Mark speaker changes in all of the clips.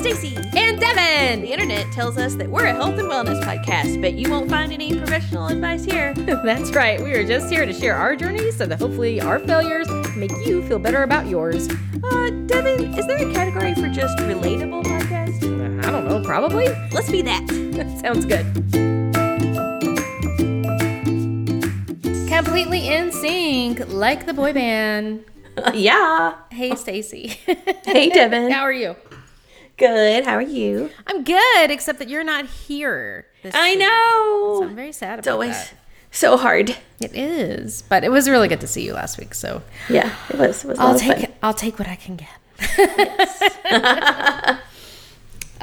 Speaker 1: Stacy.
Speaker 2: And Devon.
Speaker 1: The internet tells us that we're a health and wellness podcast, but you won't find any professional advice here.
Speaker 2: That's right. We are just here to share our journeys so that hopefully our failures make you feel better about yours.
Speaker 1: Uh, Devon, is there a category for just relatable podcast?
Speaker 2: I don't know, probably.
Speaker 1: Let's be that.
Speaker 2: Sounds good. Completely in sync, like the boy band.
Speaker 1: yeah.
Speaker 2: Hey, Stacy.
Speaker 1: Hey, Devon.
Speaker 2: How are you?
Speaker 1: Good. How are you?
Speaker 2: I'm good, except that you're not here. This
Speaker 1: I know.
Speaker 2: So I'm very sad about it.
Speaker 1: it's always
Speaker 2: that.
Speaker 1: so hard.
Speaker 2: It is, but it was really good to see you last week. So
Speaker 1: Yeah, it was. It was
Speaker 2: I'll take
Speaker 1: fun.
Speaker 2: I'll take what I can get.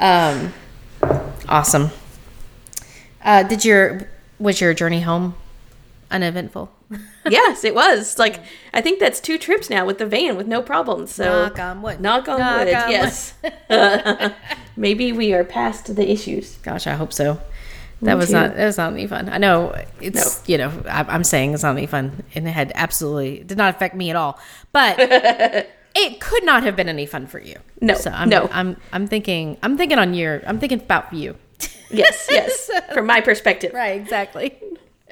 Speaker 2: um, awesome. Uh, did your was your journey home uneventful?
Speaker 1: yes, it was. Like I think that's two trips now with the van with no problems. So
Speaker 2: Knock on wood.
Speaker 1: Knock on
Speaker 2: Knock
Speaker 1: wood.
Speaker 2: on
Speaker 1: yes. Maybe we are past the issues.
Speaker 2: Gosh, I hope so. That was
Speaker 1: too.
Speaker 2: not that was not any fun. I know it's
Speaker 1: No.
Speaker 2: you know I, I'm saying it's not any fun, and it had absolutely did not affect me at all. But it could not have been any fun for you.
Speaker 1: No,
Speaker 2: so I'm,
Speaker 1: no.
Speaker 2: I'm I'm thinking I'm thinking on your I'm thinking about you.
Speaker 1: Yes, yes. From my perspective,
Speaker 2: Right, exactly.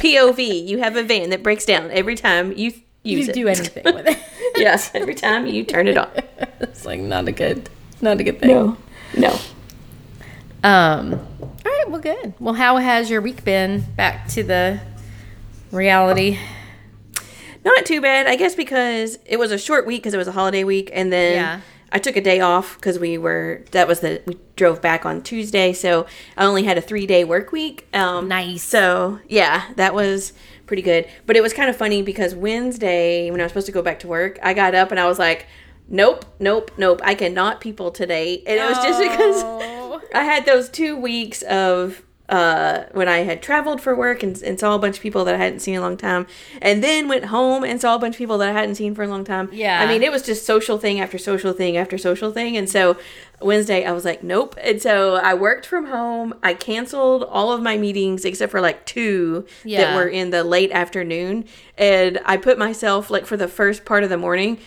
Speaker 1: POV, you have a van that breaks down every time you use it.
Speaker 2: you
Speaker 1: it.
Speaker 2: do anything with it.
Speaker 1: yes, every time you turn it on.
Speaker 2: it's like not a good not a good thing.
Speaker 1: No, no.
Speaker 2: Um all right, well good. Well how has your week been back to the reality?
Speaker 1: Not too bad, I guess, because it was a short week because it was a holiday week, and then
Speaker 2: Yeah.
Speaker 1: I took a day off because we were that was the we drove back on Tuesday, so I only had a three day work week. Um,
Speaker 2: Nice.
Speaker 1: So yeah, that was pretty good. But it was kind of funny because Wednesday when I was supposed to go back to work, I got up and I was like, nope, nope, nope, I cannot people today, and it was just because. I had those two weeks of uh, when I had traveled for work and, and saw a bunch of people that I hadn't seen in a long time, and then went home and saw a bunch of people that I hadn't seen for a long time.
Speaker 2: Yeah.
Speaker 1: I mean, it was just social thing after social thing after social thing. And so Wednesday, I was like, nope. And so I worked from home. I canceled all of my meetings except for like two
Speaker 2: Yeah.
Speaker 1: that were in the late afternoon. And I put myself, like, for the first part of the morning,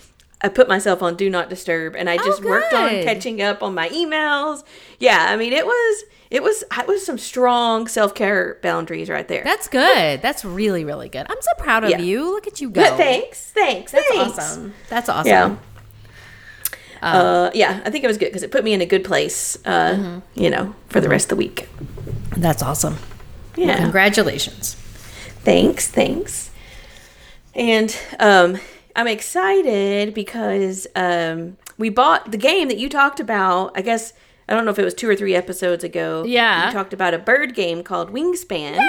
Speaker 1: I put myself on do not disturb and I just worked on
Speaker 2: Oh,
Speaker 1: catching up on my emails. Yeah, I mean it was it was it was some strong self-care boundaries right there.
Speaker 2: That's good. That's really, really good. I'm so proud of
Speaker 1: Yeah.
Speaker 2: you. Look at you go.
Speaker 1: Thanks. Thanks.
Speaker 2: That's
Speaker 1: thanks.
Speaker 2: awesome. That's awesome.
Speaker 1: Yeah. uh, yeah, I think it was good because it put me in a good place, uh,
Speaker 2: Mm-hmm.
Speaker 1: you know, for the rest of the week.
Speaker 2: That's awesome.
Speaker 1: Yeah.
Speaker 2: Congratulations.
Speaker 1: Thanks, thanks. And um, I'm excited because um, we bought the game that you talked about. I guess I don't know if it was two or three episodes ago.
Speaker 2: Yeah.
Speaker 1: We talked about a bird game called Wingspan,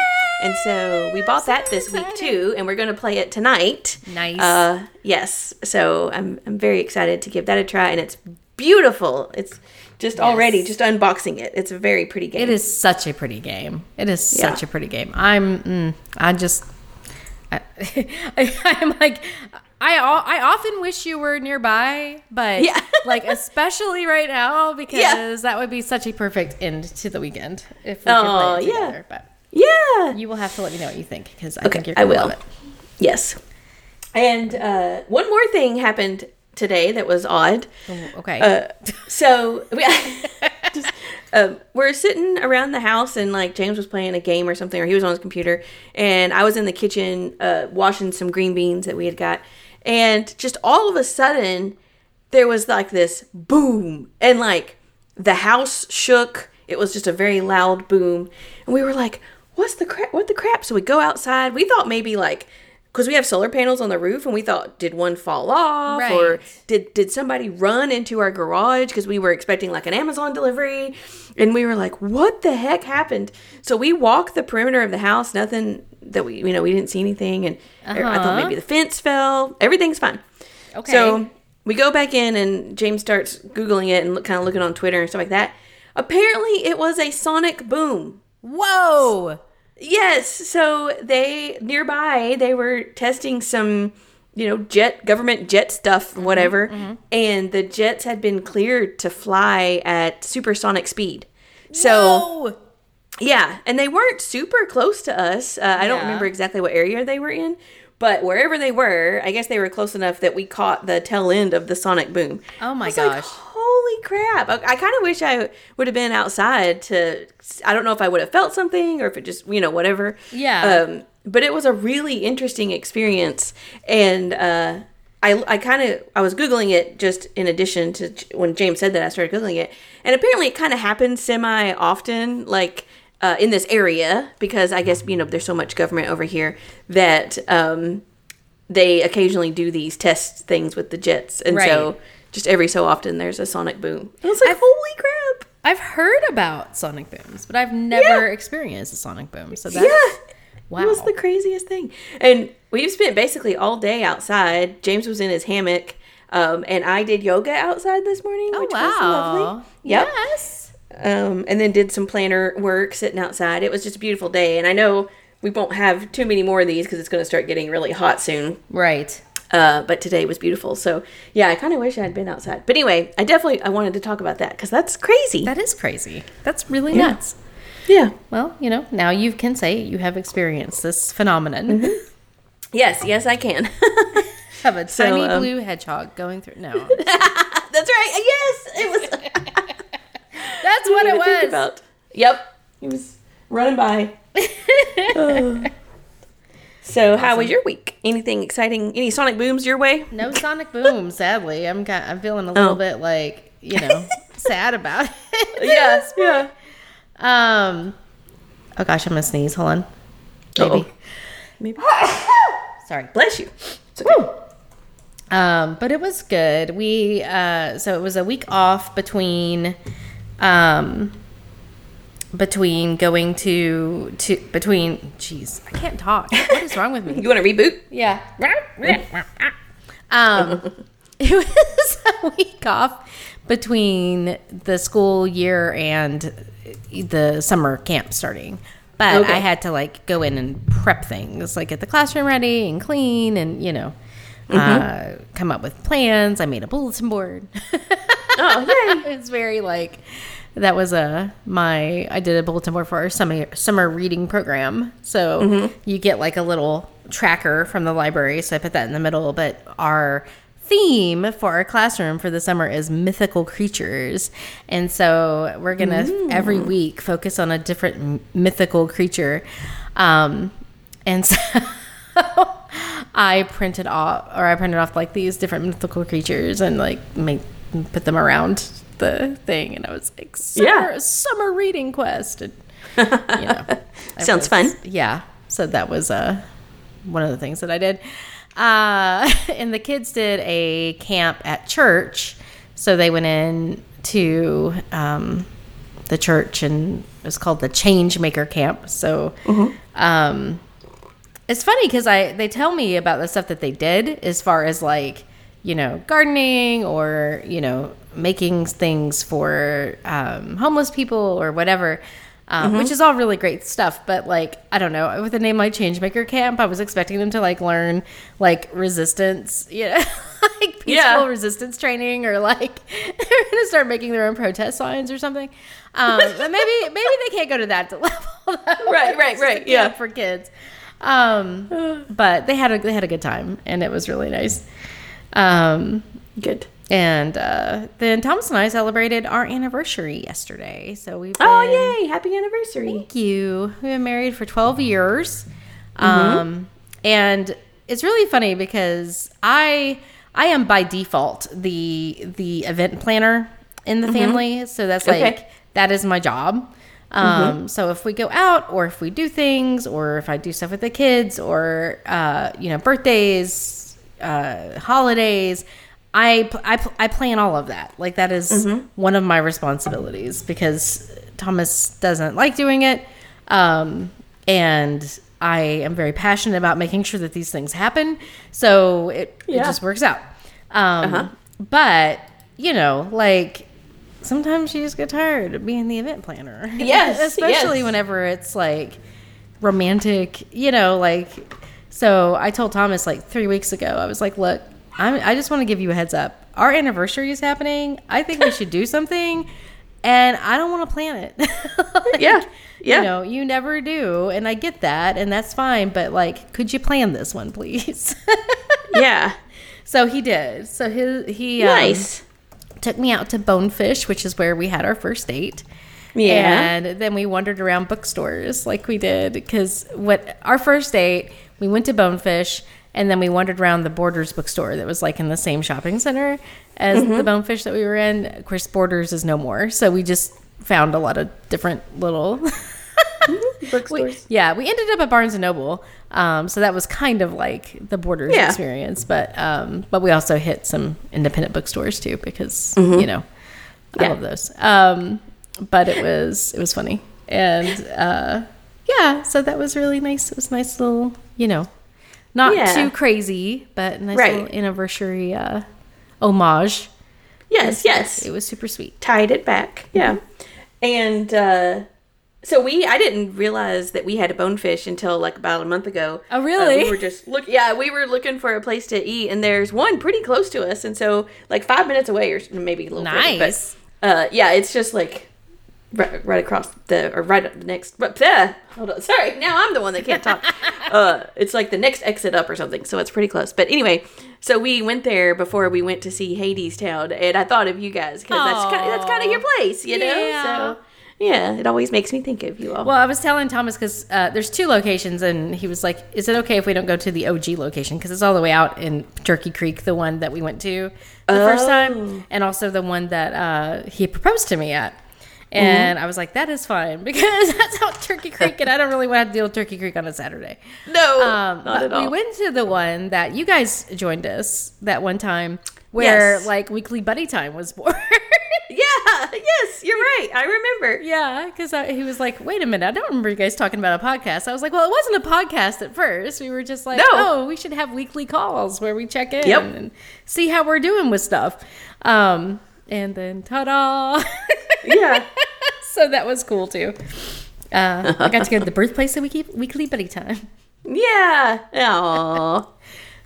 Speaker 1: and so we bought that this week too, and we're going to play it tonight.
Speaker 2: Nice.
Speaker 1: Uh, yes, so I'm I'm very excited to give that a try, and it's beautiful. It's just already just unboxing it. It's a very pretty game.
Speaker 2: It is such a pretty game. It is
Speaker 1: Yeah.
Speaker 2: such a pretty game. I'm, mm, I just, I, I'm like, I, I often wish you were nearby, but
Speaker 1: Yeah.
Speaker 2: like especially right now because that would be such a perfect end to the weekend if we could play it
Speaker 1: yeah.
Speaker 2: together. But
Speaker 1: Yeah.
Speaker 2: you will have to let me know what you think because I
Speaker 1: Okay,
Speaker 2: think you're
Speaker 1: I
Speaker 2: gonna
Speaker 1: will.
Speaker 2: love it.
Speaker 1: Yes. And uh, one more thing happened today that was odd.
Speaker 2: Oh, Okay.
Speaker 1: Uh, so we, just, um, we're sitting around the house, and like James was playing a game or something, or he was on his computer, and I was in the kitchen uh, washing some green beans that we had got, and just all of a sudden there was like this boom, and like the house shook. It was just a very loud boom, and we were like, "What's the crap? What the crap?" So we go outside. We thought maybe like. Because we have solar panels on the roof, and we thought, did one fall off, or did did somebody run into our garage because we were expecting like an Amazon delivery and we were like what the heck happened so we walked the perimeter of the house nothing that we you know we didn't see anything and er, I thought
Speaker 2: Uh-huh.
Speaker 1: maybe the fence fell everything's fine
Speaker 2: Okay.
Speaker 1: so we go back in and James starts googling it and look, kind of looking on Twitter and stuff like that apparently it was a sonic boom
Speaker 2: Whoa.
Speaker 1: Yes. So they nearby they were testing some, you know, jet government jet stuff, mm-hmm, whatever, mm-hmm. and the jets had been cleared to fly at supersonic speed. So
Speaker 2: Whoa.
Speaker 1: Yeah, and they weren't super close to us. Uh, I don't remember exactly what area they were in, but wherever they were, I guess they were close enough that we caught the tail end of the sonic boom.
Speaker 2: Oh my
Speaker 1: like,
Speaker 2: gosh.
Speaker 1: Holy holy crap! I, I kind of wish I would have been outside to. I don't know if I would have felt something or if it just you know whatever.
Speaker 2: Yeah.
Speaker 1: Um, but it was a really interesting experience, and uh, I I kind of I was googling it just in addition to when James said that I started googling it, and apparently it kind of happens semi often, like. Uh, in this area, because I guess you know there's so much government over here that um, they occasionally do these test things with the jets, and so just every so often there's a sonic boom. I was like,
Speaker 2: I've-
Speaker 1: holy crap!
Speaker 2: I've heard about sonic booms, but I've never experienced a sonic boom. So that's
Speaker 1: yeah,
Speaker 2: wow.
Speaker 1: it was the craziest thing. And we've spent basically all day outside. James was in his hammock, um, and I did yoga outside this morning,
Speaker 2: oh
Speaker 1: which
Speaker 2: wow.
Speaker 1: was lovely. Yep.
Speaker 2: Yes.
Speaker 1: Um, and then did some planner work sitting outside. It was just a beautiful day, and I know we won't have too many more of these because it's going to start getting really hot soon.
Speaker 2: Right.
Speaker 1: Uh, but today was beautiful. So yeah, I kind of wish I had been outside. But anyway, I definitely I wanted to talk about that because that's crazy.
Speaker 2: That is crazy. That's really nuts.
Speaker 1: yeah.
Speaker 2: Well, you know, now you can say you have experienced this phenomenon
Speaker 1: Yes. Yes, I can.
Speaker 2: have a
Speaker 1: So,
Speaker 2: tiny
Speaker 1: um,
Speaker 2: blue hedgehog going through. No,
Speaker 1: that's right. Yes, it was.
Speaker 2: That's what it was.
Speaker 1: about. Yep. He was running by. Oh. So, how was your week? Anything exciting? Any sonic booms your way?
Speaker 2: No sonic boom. Sadly, I'm kind I'm feeling a little
Speaker 1: Oh.
Speaker 2: bit like you know sad about it.
Speaker 1: Yes. Yeah.
Speaker 2: Um. Oh gosh, I'm gonna sneeze. Hold on. Maybe.
Speaker 1: Uh-oh. Maybe.
Speaker 2: Sorry.
Speaker 1: Bless you. It's okay.
Speaker 2: Um, but it was good. We uh, so it was a week off between, um, between going to to between. Jeez, I can't talk. What is wrong with me?
Speaker 1: You want to reboot?
Speaker 2: Yeah. um, it was a week off between the school year and the summer camp starting. But
Speaker 1: Okay.
Speaker 2: I had to like go in and prep things, like get the classroom ready and clean, and you know, uh, come up with plans. I made a bulletin board.
Speaker 1: Oh, yay.
Speaker 2: it's very like that was a my I did a bulletin board for our summer summer reading program. So
Speaker 1: Mm-hmm.
Speaker 2: you get like a little tracker from the library. So I put that in the middle. But our theme for our classroom for the summer is mythical creatures, and so we're gonna every week focus on a different mythical creature. Um, and so. I printed off, or I printed off like these different mythical creatures and like make put them around the thing, and I was like, summer,
Speaker 1: Yeah.
Speaker 2: summer reading quest, and you know,
Speaker 1: Sounds fun.
Speaker 2: Yeah, so that was uh, one of the things that I did. Uh, and the kids did a camp at church, so they went in to um, the church, and it was called the Change Maker Camp. So. Um, it's funny because I they tell me about the stuff that they did as far as like you know gardening or you know making things for um, homeless people or whatever, um, which is all really great stuff. But like I don't know with a name like Changemaker Camp, I was expecting them to like learn like resistance, you know, like peaceful
Speaker 1: Yeah.
Speaker 2: resistance training or like they're gonna start making their own protest signs or something. Um, but maybe maybe they can't go to that level.
Speaker 1: Right, right, right, yeah.
Speaker 2: for kids. Um, but they had a they had a good time and it was really nice. Um,
Speaker 1: Good.
Speaker 2: and uh, then Thomas and I celebrated our anniversary yesterday. So we've
Speaker 1: Oh, yay. Happy anniversary.
Speaker 2: Thank you. We've been married for 12 years.
Speaker 1: Mm-hmm.
Speaker 2: Um, and it's really funny because I I am by default the the event planner in the family. So that's like
Speaker 1: Mm-hmm. Okay. Mm-hmm.
Speaker 2: that is my job. Um, so if we go out or if we do things or if I do stuff with the kids or uh, you know birthdays, uh, holidays, I, pl- I, pl- I plan all of that. Like that is
Speaker 1: Mm-hmm.
Speaker 2: one of my responsibilities because Thomas doesn't like doing it. Um, and I am very passionate about making sure that these things happen. So it, it just works out. Um,
Speaker 1: Uh-huh.
Speaker 2: But, you know, like sometimes you just get tired of being the event planner.
Speaker 1: Yes,
Speaker 2: Especially
Speaker 1: yes.
Speaker 2: whenever it's like romantic, you know, like. So I told Thomas like three weeks ago, I was like, look, I'm, I just want to give you a heads up. Our anniversary is happening. I think we should do something. And I don't want to plan it. Like,
Speaker 1: Yeah, yeah.
Speaker 2: You know, you never do. And I get that. And that's fine. But like, could you plan this one, please?
Speaker 1: Yeah.
Speaker 2: so he did. So his, he, um,
Speaker 1: Nice.
Speaker 2: Took me out to Bonefish, which is where we had our first date.
Speaker 1: Yeah.
Speaker 2: And then we wandered around bookstores like we did because what our first date, we went to Bonefish and then we wandered around the Borders bookstore that was like in the same shopping center as
Speaker 1: Mm-hmm.
Speaker 2: the Bonefish that we were in. Of course, Borders is no more, so we just found a lot of different little.
Speaker 1: Bookstores.
Speaker 2: yeah, we ended up at Barnes and Noble, um, so that was kind of like the Borders
Speaker 1: Yeah.
Speaker 2: experience. But um, but we also hit some independent bookstores too because you know I
Speaker 1: Mm-hmm. Yeah.
Speaker 2: love those. Um, but it was it was funny and uh, yeah, so that was really nice. It was a nice little you know not
Speaker 1: Yeah.
Speaker 2: too crazy, but nice
Speaker 1: Right.
Speaker 2: little anniversary uh, homage.
Speaker 1: Yes, yes.
Speaker 2: It was super sweet.
Speaker 1: tied it back. Yeah. And uh so we I didn't realize that we had a bonefish until like about a month ago.
Speaker 2: Oh,
Speaker 1: Uh,
Speaker 2: really?
Speaker 1: we were just look yeah, we were looking for a place to eat and there's one pretty close to us and so like 5 minutes away or maybe a little further, but,
Speaker 2: Nice.
Speaker 1: uh yeah, it's just like right, right across the or right up the next but yeah, hold on. Sorry. Now I'm the one that can't talk. uh it's like the next exit up or something. So it's pretty close. But anyway, so we went there before we went to see Hadestown and I thought of you guys cuz that's kind of, that's kind of your place, you know?
Speaker 2: Yeah.
Speaker 1: So yeah, it always makes me think of you all.
Speaker 2: Well, I was telling Thomas because uh, there's two locations, and he was like, "Is it okay if we don't go to the OG location because it's all the way out in Turkey Creek, the one that we went to the first
Speaker 1: Oh.
Speaker 2: time, and also the one that uh, he proposed to me at." And I was like, "That is fine because that's out Turkey Creek, and I don't really want to deal with Turkey Creek on a Saturday."
Speaker 1: no,
Speaker 2: Um,
Speaker 1: not at all.
Speaker 2: we went to the one that you guys joined us that one time, where
Speaker 1: Yes.
Speaker 2: like weekly buddy time was born.
Speaker 1: yeah, yes, you're right. I remember.
Speaker 2: Yeah, because he was like, "Wait a minute, I don't remember you guys talking about a podcast." I was like, "Well, it wasn't a podcast at first. We were just like,
Speaker 1: No.
Speaker 2: oh, we should have weekly calls where we check in
Speaker 1: Yep.
Speaker 2: and see how we're doing with stuff." Um, and then, ta-da!
Speaker 1: Yeah.
Speaker 2: so that was cool too. Uh, I got to go to the birthplace of weekly weekly buddy time,
Speaker 1: Yeah. Aw.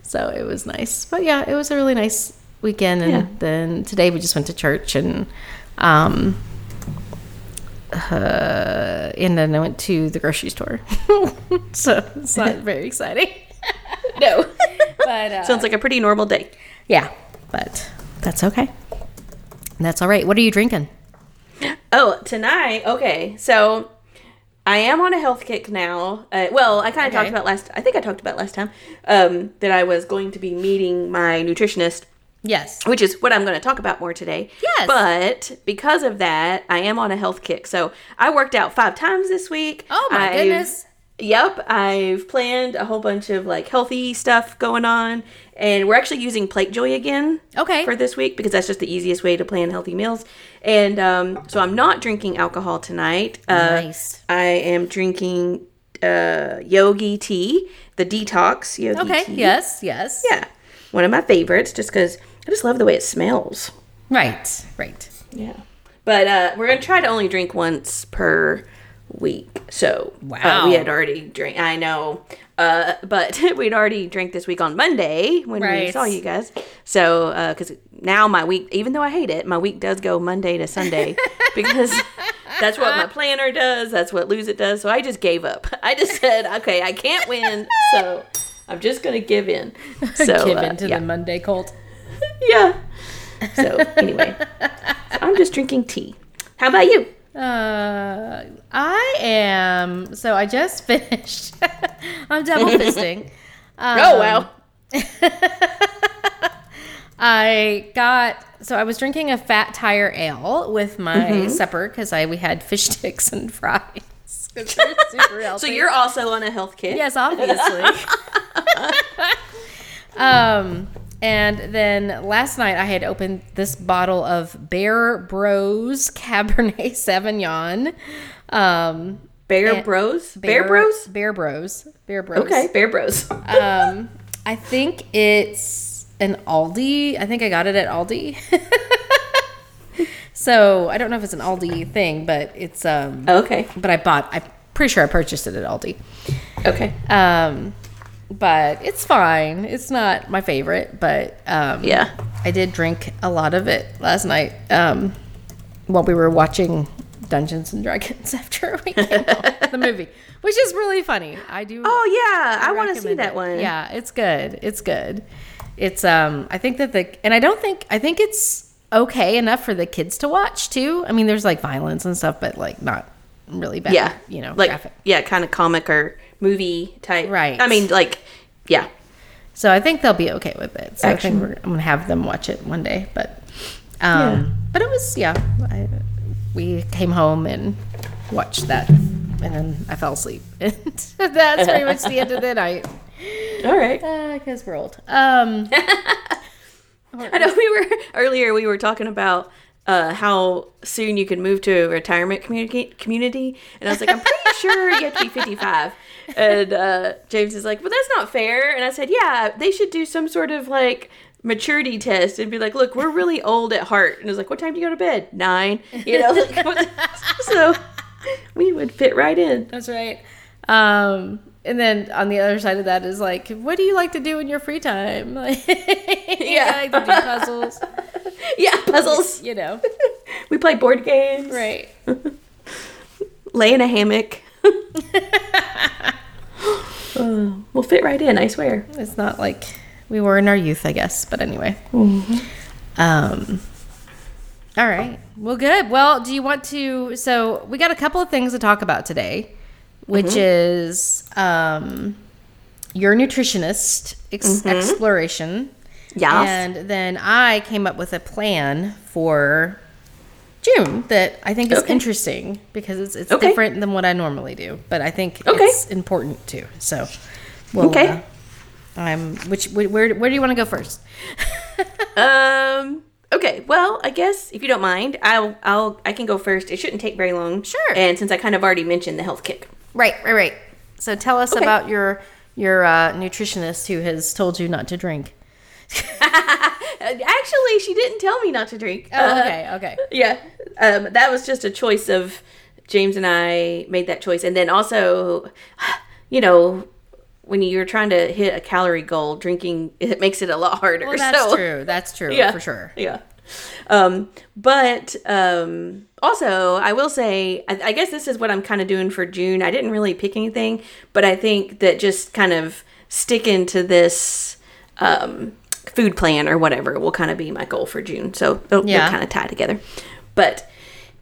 Speaker 2: so it was nice. But yeah, it was a really nice weekend. And
Speaker 1: Yeah.
Speaker 2: then today we just went to church and. Um, uh, and then I went to the grocery store. so it's not very exciting.
Speaker 1: No.
Speaker 2: But uh,
Speaker 1: Sounds like a pretty normal day.
Speaker 2: yeah, but that's okay. That's all right. What are you drinking?
Speaker 1: Oh, tonight. Okay, so I am on a health kick now. Uh, well, I kind of
Speaker 2: Okay.
Speaker 1: talked about last. I think I talked about last time um, that I was going to be meeting my nutritionist,
Speaker 2: Yes.
Speaker 1: which is what I'm going to talk about more today.
Speaker 2: Yes.
Speaker 1: But because of that, I am on a health kick. So I worked out five times this week.
Speaker 2: Oh my
Speaker 1: I've-
Speaker 2: goodness.
Speaker 1: Yep, I've planned a whole bunch of like healthy stuff going on, and we're actually using PlateJoy again
Speaker 2: Okay.
Speaker 1: for this week because that's just the easiest way to plan healthy meals. And um, so I'm not drinking alcohol tonight. Uh,
Speaker 2: Nice.
Speaker 1: I am drinking uh, Yogi tea, the detox Yogi
Speaker 2: Okay.
Speaker 1: tea. Okay.
Speaker 2: Yes. Yes.
Speaker 1: Yeah, one of my favorites, just because I just love the way it smells.
Speaker 2: Right. Right.
Speaker 1: Yeah. But uh, we're gonna try to only drink once per week. So uh,
Speaker 2: Wow.
Speaker 1: we had already drink. I know, uh, but we'd already drank this week on Monday when we saw you guys. So because now my week, even though I hate it, my week does go Monday to Sunday because that's what my planner does. That's what Lose It does. So I just gave up. I just said, okay, I can't win, so I'm just gonna give in. So
Speaker 2: Give
Speaker 1: uh,
Speaker 2: into
Speaker 1: yeah.
Speaker 2: the Monday cult.
Speaker 1: Yeah. So anyway, so I'm just drinking tea. How about you?
Speaker 2: Uh, I am. So I just finished. I'm double fisting. Um,
Speaker 1: Oh wow.
Speaker 2: I got so I was drinking a fat tire ale with my
Speaker 1: Mm-hmm.
Speaker 2: supper because I we had fish sticks and fries. super
Speaker 1: So you're also on a health kit.
Speaker 2: yes, obviously. um, and then last night I had opened this bottle of Bear Bros Cabernet Sauvignon. Um,
Speaker 1: Bear Bros. Bear, Bros.
Speaker 2: Bear Bros. Bear Bros.
Speaker 1: Okay, Bear Bros.
Speaker 2: Um, I think it's an Aldi. I think I got it at Aldi. so I don't know if it's an Aldi thing, but it's um.
Speaker 1: okay.
Speaker 2: But I bought. I'm pretty sure I purchased it at Aldi.
Speaker 1: Okay.
Speaker 2: Um, but it's fine. It's not my favorite, but um,
Speaker 1: Yeah.
Speaker 2: I did drink a lot of it last night. Um, while we were watching Dungeons and Dragons after we came home, the movie, which is really funny. I do.
Speaker 1: Oh yeah, I, want to see that
Speaker 2: it.
Speaker 1: one.
Speaker 2: Yeah, it's good. It's good. It's um I think that the and I don't think I think it's okay enough for the kids to watch too. I mean, there's like violence and stuff, but like not really bad.
Speaker 1: Yeah.
Speaker 2: you know,
Speaker 1: like
Speaker 2: graphic.
Speaker 1: yeah, kind of comic or movie type.
Speaker 2: Right.
Speaker 1: I mean, like yeah.
Speaker 2: So I think they'll be okay with it. So I think we're, I'm gonna have them watch it one day. But, um, but it was yeah. I, we came home and watched that, and then I fell asleep. And that's pretty much the end of the night
Speaker 1: All right.
Speaker 2: because we're old. Um,
Speaker 1: I know we were earlier. We were talking about uh, how soon you can move to a retirement community. Community, and I was like, I'm pretty sure you have to be 55. And uh, James is like, Well, that's not fair. And I said, Yeah, they should do some sort of like maturity test and be like, Look, we're really old at heart. And I was like, What time do you go to bed? Nine. You know, like, so we would fit right in.
Speaker 2: that's right. Um, and then on the other side of that is like, what do you like to do in your free time? Like,
Speaker 1: Yeah.
Speaker 2: I like to do puzzles.
Speaker 1: Yeah, puzzles.
Speaker 2: You know,
Speaker 1: We play board games.
Speaker 2: right?
Speaker 1: Lay in a hammock. Uh, we'll fit right in, I swear.
Speaker 2: It's not like we were in our youth, I guess. But anyway.
Speaker 1: Mm-hmm.
Speaker 2: Um. All right. Well, good. Well, do you want to? So we got a couple of things to talk about today, which
Speaker 1: Mm-hmm.
Speaker 2: is um, your nutritionist ex- exploration.
Speaker 1: Yes.
Speaker 2: And then I came up with a plan for June that I think is
Speaker 1: Okay.
Speaker 2: interesting because it's it's
Speaker 1: Okay.
Speaker 2: different than what I normally do, but I think
Speaker 1: Okay.
Speaker 2: it's important too. So, we'll,
Speaker 1: Okay.
Speaker 2: uh, I'm which where where do you want to go first?
Speaker 1: Um. Okay. Well, I guess if you don't mind, I'll I'll I can go first. It shouldn't take very long.
Speaker 2: Sure.
Speaker 1: And since I kind of already mentioned the health kick.
Speaker 2: Right, right, right. So tell us
Speaker 1: Okay.
Speaker 2: about your your uh, nutritionist who has told you not to drink.
Speaker 1: Uh, Actually, she didn't tell me not to drink.
Speaker 2: Oh,
Speaker 1: Uh,
Speaker 2: okay, okay.
Speaker 1: yeah. Um. That was just a choice of James and I made that choice, and then also, you know. When you're trying to hit a calorie goal, drinking it makes it a lot harder.
Speaker 2: Well, that's
Speaker 1: so-
Speaker 2: true. That's true
Speaker 1: yeah
Speaker 2: for sure.
Speaker 1: yeah um but um also i will say I, I guess this is what i'm kind of doing for june i didn't really pick anything but i think that just kind of sticking to this um food plan or whatever will kind of be my goal for june. So they'll,
Speaker 2: Yeah.
Speaker 1: kind of tie together. But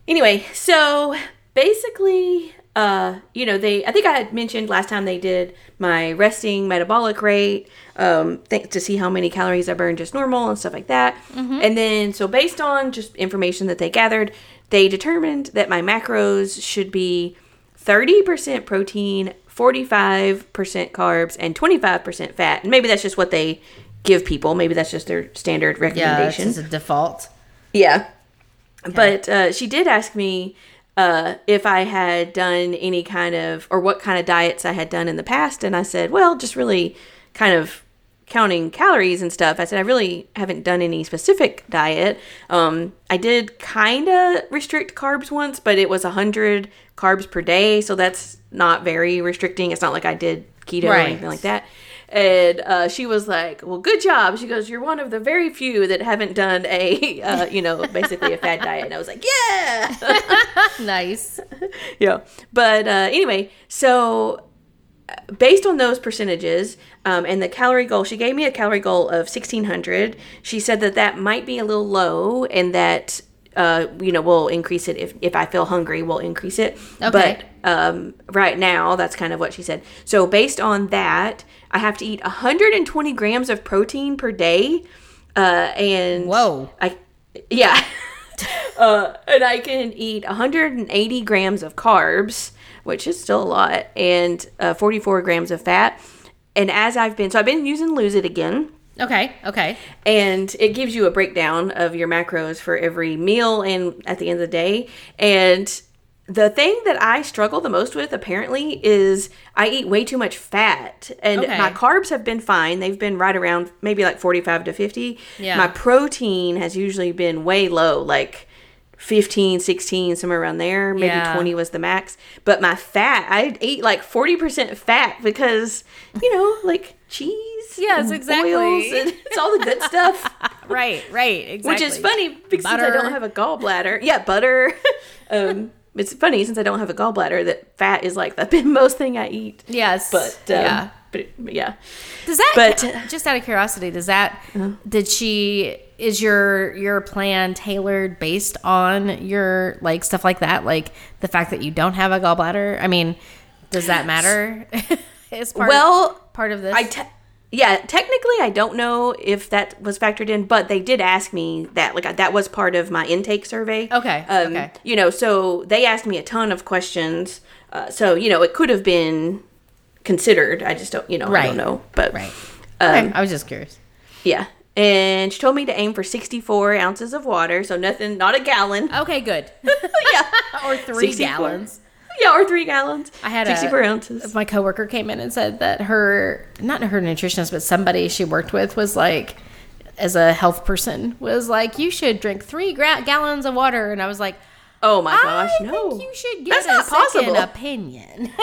Speaker 1: anyway so basically uh you know they i think i had mentioned last time they did my resting metabolic rate um th- to see how many calories i burn just normal and stuff like that. And then so based on just information that they gathered they determined that my macros should be 30% protein 45% carbs and 25% fat. And maybe that's just what they give people maybe that's just their standard recommendation.
Speaker 2: Yeah, it's a default.
Speaker 1: yeah. But uh, she did ask me uh, if I had done any kind of, or what kind of diets I had done in the past. And I said, well, just really kind of counting calories and stuff. I said, I really haven't done any specific diet. Um, I did kind of restrict carbs once, but it was 100 carbs per day. So that's not very restricting. It's not like I did keto or anything like that. And uh, she was like, "Well, good job." She goes, "You're one of the very few that haven't done a, uh, you know, basically a fad diet." And I was like, "Yeah,
Speaker 2: Nice.
Speaker 1: yeah." But uh, anyway, so uh, based on those percentages um, and the calorie goal, she gave me a calorie goal of 1600. She said that that might be a little low, and that uh, you know we'll increase it if if I feel hungry, we'll increase it.
Speaker 2: Okay.
Speaker 1: But um, right now, that's kind of what she said. So based on that, I have to eat 120 grams of protein per day, uh, and
Speaker 2: Whoa.
Speaker 1: I yeah, uh, and I can eat 180 grams of carbs, which is still a lot, and uh, 44 grams of fat. And as I've been, so I've been using Lose It again
Speaker 2: Okay. Okay.
Speaker 1: and it gives you a breakdown of your macros for every meal and at the end of the day and the thing that i struggle the most with apparently is i eat way too much fat and
Speaker 2: Okay.
Speaker 1: my carbs have been fine they've been right around maybe like 45 to 50
Speaker 2: Yeah.
Speaker 1: my protein has usually been way low like 15 16 somewhere around there maybe
Speaker 2: Yeah.
Speaker 1: 20 was the max but my fat i eat like 40% fat because you know like cheese
Speaker 2: Yes,
Speaker 1: and
Speaker 2: exactly.
Speaker 1: oils it's all the good stuff
Speaker 2: Right. Right. Exactly.
Speaker 1: which is funny because I don't have a gallbladder. Yeah, butter. um, it's funny since I don't have a gallbladder that fat is like the most thing I eat.
Speaker 2: Yes.
Speaker 1: But um,
Speaker 2: yeah.
Speaker 1: but yeah.
Speaker 2: Does that?
Speaker 1: but-
Speaker 2: just out of curiosity, does that? Did she? is your your plan tailored based on your like stuff like that? Like the fact that you don't have a gallbladder? I mean, does that matter? Is part
Speaker 1: Well,
Speaker 2: part of this?
Speaker 1: I te- yeah, technically I don't know if that was factored in, but they did ask me that like that was part of my intake survey.
Speaker 2: Okay,
Speaker 1: Um,
Speaker 2: okay.
Speaker 1: You know, so they asked me a ton of questions. Uh, so you know, it could have been considered. I just don't, you know, I
Speaker 2: Right.
Speaker 1: don't know. But
Speaker 2: right.
Speaker 1: Um,
Speaker 2: okay, I was just curious.
Speaker 1: yeah. And she told me to aim for 64 ounces of water, so nothing, not a gallon.
Speaker 2: Okay, good.
Speaker 1: yeah.
Speaker 2: or three
Speaker 1: 64.
Speaker 2: gallons.
Speaker 1: Yeah, or three gallons.
Speaker 2: I had
Speaker 1: 64
Speaker 2: a,
Speaker 1: ounces.
Speaker 2: My coworker came in and said that her, not her nutritionist, but somebody she worked with was like, as a health person, was like, you should drink three gra- gallons of water. And I was like,
Speaker 1: Oh my gosh,
Speaker 2: I
Speaker 1: no.
Speaker 2: think you should get
Speaker 1: That's
Speaker 2: a
Speaker 1: not possible.
Speaker 2: opinion.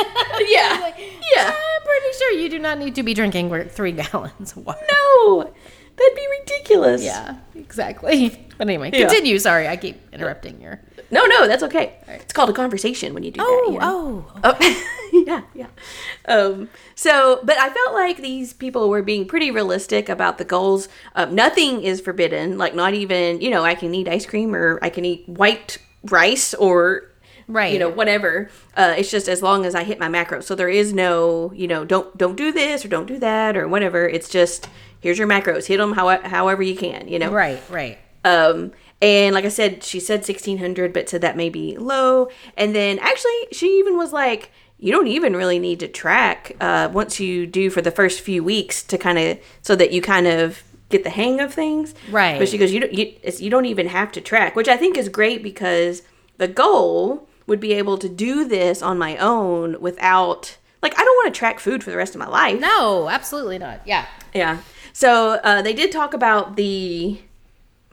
Speaker 1: yeah. yeah.
Speaker 2: I'm pretty sure you do not need to be drinking three gallons of water.
Speaker 1: No. That'd be ridiculous.
Speaker 2: Yeah, exactly. But anyway,
Speaker 1: Yeah.
Speaker 2: continue. Sorry, I keep interrupting your.
Speaker 1: No, no, that's okay. It's called a conversation when you do that. you know?
Speaker 2: oh,
Speaker 1: Oh, yeah, yeah. Um, so, but I felt like these people were being pretty realistic about the goals. Um, nothing is forbidden. Like, not even, you know, I can eat ice cream or I can eat white rice or,
Speaker 2: Right.
Speaker 1: you know, whatever. Uh, it's just as long as I hit my macros. So there is no, you know, don't don't do this or don't do that or whatever. It's just here's your macros. Hit them how, however you can. You know.
Speaker 2: right, right.
Speaker 1: Um, and like I said, she said 1600, but said that may be low. And then actually, she even was like, you don't even really need to track uh, once you do for the first few weeks to kind of so that you kind of get the hang of things.
Speaker 2: Right.
Speaker 1: But she goes, you don't, you, it's, you don't even have to track, which I think is great because the goal would be able to do this on my own without like I don't want to track food for the rest of my life.
Speaker 2: No, absolutely not. Yeah.
Speaker 1: Yeah. So uh, they did talk about the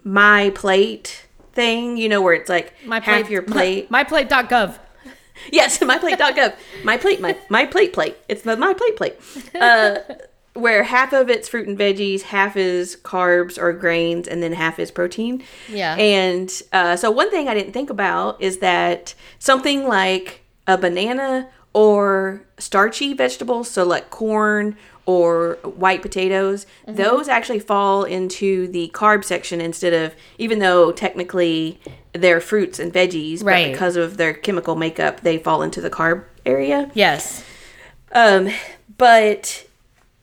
Speaker 1: my plate thing, you know, where it's like
Speaker 2: My
Speaker 1: half
Speaker 2: plate,
Speaker 1: your plate.
Speaker 2: My, myplate.gov.
Speaker 1: yes, myplate.gov. My plate, my my plate plate. It's the my plate plate. Uh, where half of it's fruit and veggies, half is carbs or grains, and then half is protein.
Speaker 2: Yeah.
Speaker 1: And uh, so one thing I didn't think about is that something like a banana or starchy vegetables, so like corn or white potatoes,
Speaker 2: Mm-hmm.
Speaker 1: those actually fall into the carb section instead of, even though technically they're fruits and veggies,
Speaker 2: Right.
Speaker 1: but because of their chemical makeup, they fall into the carb area.
Speaker 2: Yes.
Speaker 1: Um, but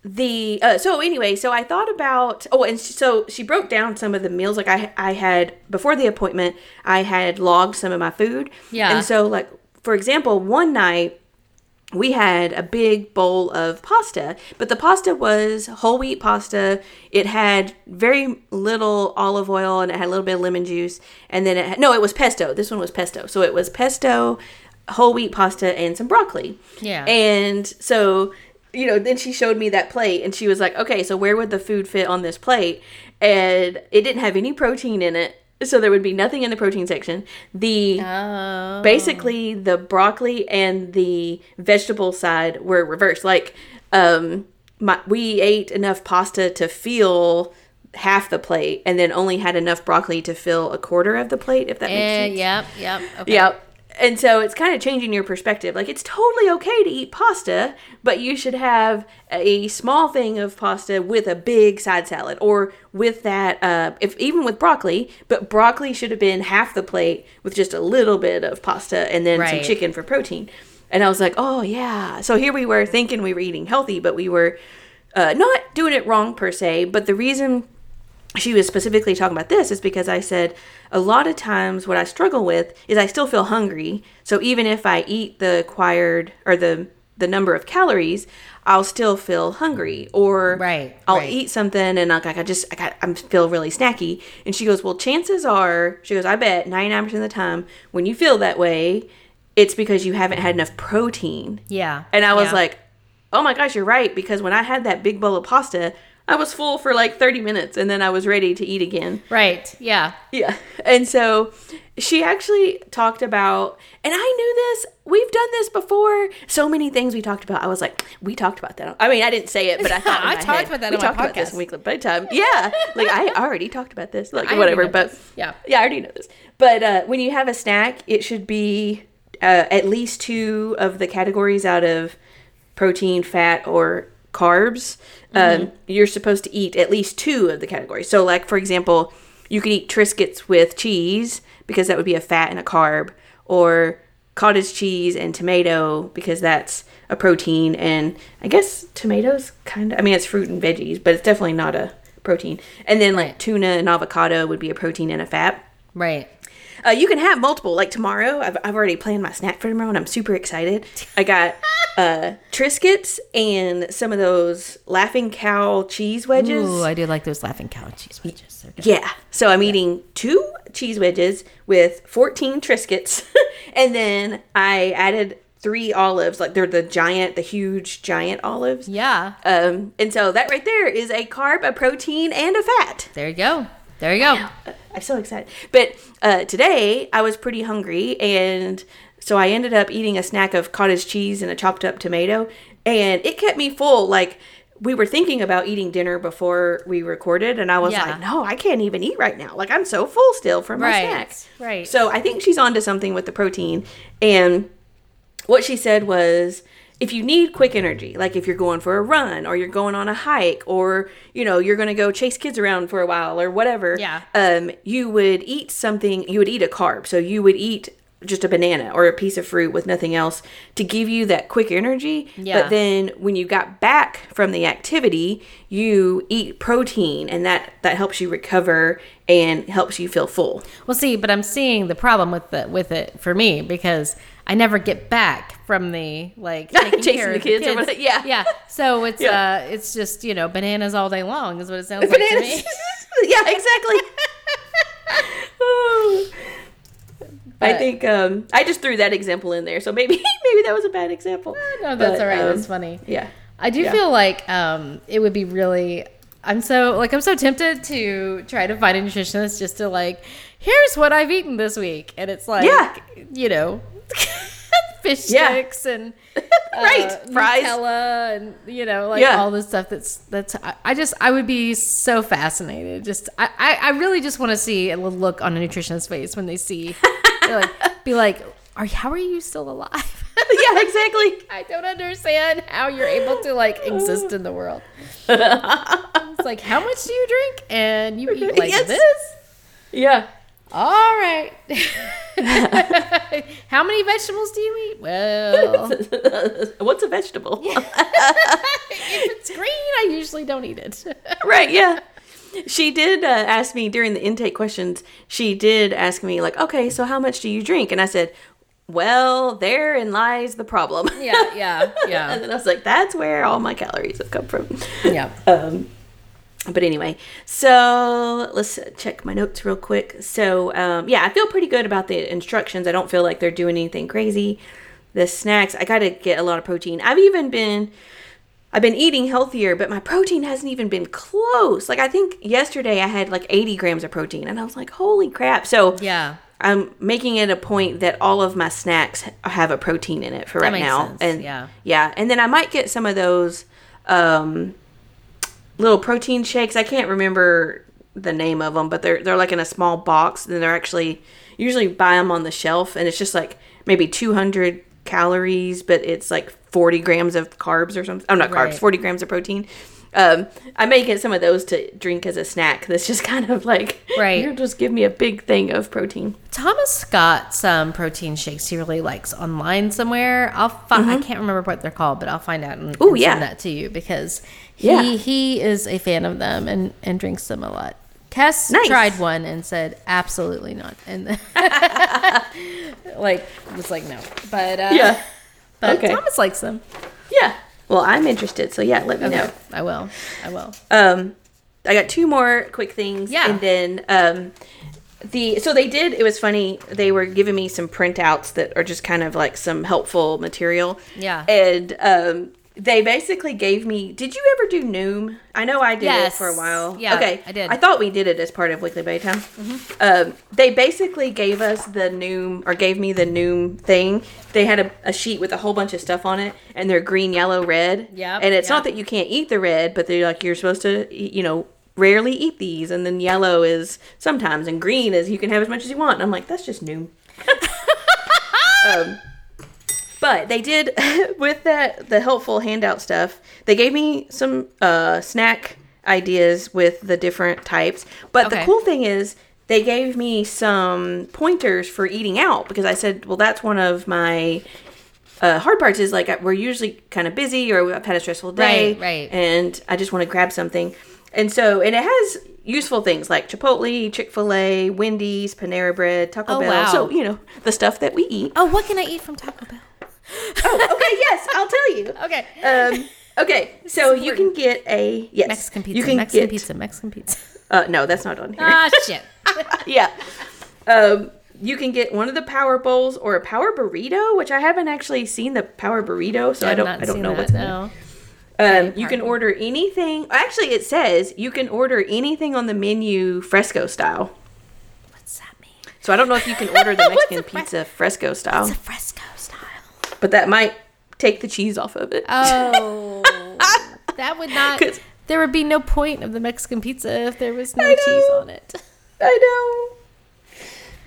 Speaker 1: the uh, so anyway, so I thought about oh, and so she broke down some of the meals. Like I I had before the appointment, I had logged some of my food.
Speaker 2: Yeah.
Speaker 1: And so like for example, one night we had a big bowl of pasta, but the pasta was whole wheat pasta. It had very little olive oil and it had a little bit of lemon juice. And then it had, no, it was pesto. This one was pesto. So it was pesto, whole wheat pasta, and some broccoli.
Speaker 2: Yeah.
Speaker 1: And so, you know, then she showed me that plate and she was like, okay, so where would the food fit on this plate? And it didn't have any protein in it. So there would be nothing in the protein section. The
Speaker 2: Oh.
Speaker 1: basically the broccoli and the vegetable side were reversed like um my, we ate enough pasta to fill half the plate and then only had enough broccoli to fill a quarter of the plate if that makes
Speaker 2: Eh,
Speaker 1: sense
Speaker 2: yep, yep. Okay.
Speaker 1: yeah and so it's kind of changing your perspective. Like it's totally okay to eat pasta but you should have a small thing of pasta with a big side salad or with that uh, if even with broccoli but broccoli should have been half the plate with just a little bit of pasta and then some chicken for protein. And i was like oh yeah. So here we were thinking we were eating healthy but we were uh, not doing it wrong per se but the reason she was specifically talking about this is because I said a lot of times what I struggle with is I still feel hungry. So even if I eat the acquired or the the number of calories, I'll still feel hungry. Or
Speaker 2: Right,
Speaker 1: I'll
Speaker 2: right.
Speaker 1: eat something and like I just I got I feel really snacky. And she goes, well, chances are she goes, I bet ninety nine percent of the time when you feel that way, it's because you haven't had enough protein.
Speaker 2: Yeah.
Speaker 1: And I was
Speaker 2: yeah.
Speaker 1: like, oh my gosh, you're right. Because when I had that big bowl of pasta, I was full for like 30 minutes and then I was ready to eat again.
Speaker 2: right. Yeah.
Speaker 1: Yeah. And so she actually talked about, and I knew this, we've done this before. So many things we talked about. I was like, we talked about that. I mean, I didn't say it, but I thought
Speaker 2: I talked
Speaker 1: head,
Speaker 2: about that
Speaker 1: we
Speaker 2: on my
Speaker 1: talked about this in weekly buddy time. Yeah. Like I already talked about this, like
Speaker 2: I
Speaker 1: whatever. But
Speaker 2: this. Yeah.
Speaker 1: yeah, I already know this. But uh, when you have a snack, it should be uh, at least two of the categories out of protein, fat, or carbs. Um, you're supposed to eat at least two of the categories. So, like for example, you could eat Triscuits with cheese because that would be a fat and a carb, or cottage cheese and tomato because that's a protein. And I guess tomatoes kind of, I mean, it's fruit and veggies, but it's definitely not a protein. And then like
Speaker 2: Right.
Speaker 1: tuna and avocado would be a protein and a fat.
Speaker 2: Right.
Speaker 1: Uh, you can have multiple. Like tomorrow, I've, I've already planned my snack for tomorrow, and I'm super excited. I got uh, Triscuits and some of those Laughing Cow cheese wedges.
Speaker 2: Ooh, I do like those laughing cow cheese wedges.
Speaker 1: Yeah. So I'm eating two cheese wedges with 14 Triscuits, and then I added three olives. Like they're the giant, the huge giant olives.
Speaker 2: Yeah.
Speaker 1: Um, and so that right there is a carb, a protein, and a fat.
Speaker 2: There you go. There you go.
Speaker 1: I'm so excited. But uh, today I was pretty hungry, and so I ended up eating a snack of cottage cheese and a chopped up tomato, and it kept me full. Like we were thinking about eating dinner before we recorded, and I was
Speaker 2: Yeah.
Speaker 1: like, no, I can't even eat right now. Like I'm so full still from my
Speaker 2: Right,
Speaker 1: snacks.
Speaker 2: right.
Speaker 1: So I think she's onto something with the protein, and what she said was if you need quick energy like if you're going for a run or you're going on a hike or you know you're going to go chase kids around for a while or whatever
Speaker 2: Yeah.
Speaker 1: um you would eat something you would eat a carb so you would eat just a banana or a piece of fruit with nothing else to give you that quick energy
Speaker 2: Yeah.
Speaker 1: but then when you got back from the activity you eat protein and that that helps you recover and helps you feel full
Speaker 2: Well, see, but I'm seeing the problem with the with it for me because I never get back from the like taking
Speaker 1: Chasing
Speaker 2: care
Speaker 1: the
Speaker 2: of
Speaker 1: kids or whatever, yeah.
Speaker 2: yeah. So it's
Speaker 1: Yeah.
Speaker 2: uh, it's just you know bananas all day long is what it sounds like to me.
Speaker 1: yeah, exactly. Oh. I think um, I just threw that example in there, so maybe maybe that was a bad example.
Speaker 2: No, that's
Speaker 1: But,
Speaker 2: all right.
Speaker 1: um,
Speaker 2: that's funny.
Speaker 1: Yeah,
Speaker 2: I do
Speaker 1: Yeah.
Speaker 2: feel like um, it would be really. I'm so like I'm so tempted to try to find a nutritionist just to like, here's what I've eaten this week, and it's like,
Speaker 1: Yeah.
Speaker 2: you know, fish
Speaker 1: Yeah.
Speaker 2: sticks and
Speaker 1: Right.
Speaker 2: uh,
Speaker 1: Fries.
Speaker 2: Nutella and you know like
Speaker 1: Yeah.
Speaker 2: all this stuff. That's that's I, I just I would be so fascinated. Just I I, I really just want to see a look on a nutritionist's face when they see, like, be like, are how are you still alive?
Speaker 1: yeah, exactly.
Speaker 2: I don't understand how you're able to like exist in the world. it's like, how much do you drink? And you eat like
Speaker 1: Yes.
Speaker 2: this?
Speaker 1: Yeah,
Speaker 2: All right. how many vegetables do you eat? Well,
Speaker 1: what's a vegetable?
Speaker 2: if it's green, I usually don't eat it.
Speaker 1: right? Yeah. She did uh, ask me during the intake questions. She did ask me like, "Okay, so how much do you drink?" And I said, "Well, therein lies the problem."
Speaker 2: yeah, yeah, yeah.
Speaker 1: and then I was like, "That's where all my calories have come from."
Speaker 2: Yeah.
Speaker 1: Um, but anyway, so let's check my notes real quick. So, um, yeah, I feel pretty good about the instructions. I don't feel like they're doing anything crazy. The snacks, I got to get a lot of protein. I've even been, I've been eating healthier, but my protein hasn't even been close. Like I think yesterday I had like 80 grams of protein, and I was like, holy crap! So
Speaker 2: Yeah.
Speaker 1: I'm making it a point that all of my snacks have a protein in it for
Speaker 2: That
Speaker 1: right now.
Speaker 2: sense,
Speaker 1: And
Speaker 2: yeah.
Speaker 1: yeah, and then I might get some of those um, little protein shakes. I can't remember the name of them, but they're they're like in a small box, and they're actually usually buy them on the shelf, and it's just like maybe 200 calories, but it's like 40 grams of carbs or something. Oh, not carbs,
Speaker 2: Right.
Speaker 1: 40 grams of protein. Um, I may get some of those to drink as a snack. That's just kind of like,
Speaker 2: Right.
Speaker 1: You just give me a big thing of protein.
Speaker 2: Thomas got some protein shakes he really likes online somewhere. I'll find. I can't remember what they're called, but I'll find out and,
Speaker 1: Mm-hmm. Ooh,
Speaker 2: and
Speaker 1: yeah.
Speaker 2: send that to you because he
Speaker 1: Yeah.
Speaker 2: he is a fan of them and and drinks them a lot. Kess
Speaker 1: Nice.
Speaker 2: tried one and said absolutely not, and like was like no, but uh,
Speaker 1: Yeah.
Speaker 2: But
Speaker 1: Okay.
Speaker 2: Thomas likes them.
Speaker 1: Yeah. Well, I'm interested, so yeah, let me know.
Speaker 2: I will, I will.
Speaker 1: Um, I got two more quick things.
Speaker 2: Yeah.
Speaker 1: And then um, the so they did. It was funny. They were giving me some printouts that are just kind of like some helpful material.
Speaker 2: Yeah.
Speaker 1: And um, they basically gave me. Did you ever do Noom? I know I did
Speaker 2: Yes.
Speaker 1: it for a while.
Speaker 2: Yeah,
Speaker 1: Okay.
Speaker 2: I did.
Speaker 1: I thought we did it as part of Weekly Buddy Time. Um, they basically gave us the Noom or gave me the Noom thing. They had a, a sheet with a whole bunch of stuff on it, and they're green, yellow, red.
Speaker 2: Yep,
Speaker 1: And it's not that you can't eat the red, but they're like you're supposed to, you know, rarely eat these, and then yellow is sometimes, and green is you can have as much as you want. And I'm like, that's just Noom. um, but they did with that the helpful handout stuff. They gave me some uh, snack ideas with the different types. But the cool thing is they gave me some pointers for eating out because I said, well, that's one of my uh, hard parts is like we're usually kind of busy or I've had a stressful day,
Speaker 2: Right, right.
Speaker 1: and I just want to grab something. And so, and it has useful things like Chipotle, Chick Fil A, Wendy's, Panera Bread, Taco
Speaker 2: Oh,
Speaker 1: Bell.
Speaker 2: wow.
Speaker 1: So you know the stuff that we eat.
Speaker 2: Oh, what can I eat from Taco Bell?
Speaker 1: oh, okay, yes, I'll tell you.
Speaker 2: Okay.
Speaker 1: Um, okay, so you can get a yes
Speaker 2: Mexican pizza.
Speaker 1: You can
Speaker 2: Mexican
Speaker 1: get,
Speaker 2: pizza. Mexican pizza.
Speaker 1: Uh, no, that's not on here.
Speaker 2: ah, shit.
Speaker 1: yeah. Um, you can get one of the power bowls or a power burrito, which I haven't actually seen the power burrito, so I don't I don't know
Speaker 2: that,
Speaker 1: what's in it. Um, you can order anything. Actually, it says you can order anything on the menu fresco style.
Speaker 2: What's that mean?
Speaker 1: So I don't know if you can order the Mexican pizza fresco style,
Speaker 2: It's a fresco style.
Speaker 1: But that might take the cheese off of it.
Speaker 2: Oh, that would not. There would be no point of the Mexican pizza if there was no cheese on it.
Speaker 1: I know.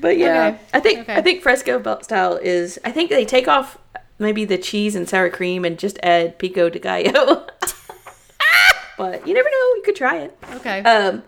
Speaker 1: But yeah,
Speaker 2: Okay.
Speaker 1: I think
Speaker 2: Okay.
Speaker 1: I think fresco belt style is. I think they take off maybe the cheese and sour cream and just add pico de gallo. but you never know. You could try it.
Speaker 2: Okay.
Speaker 1: Um,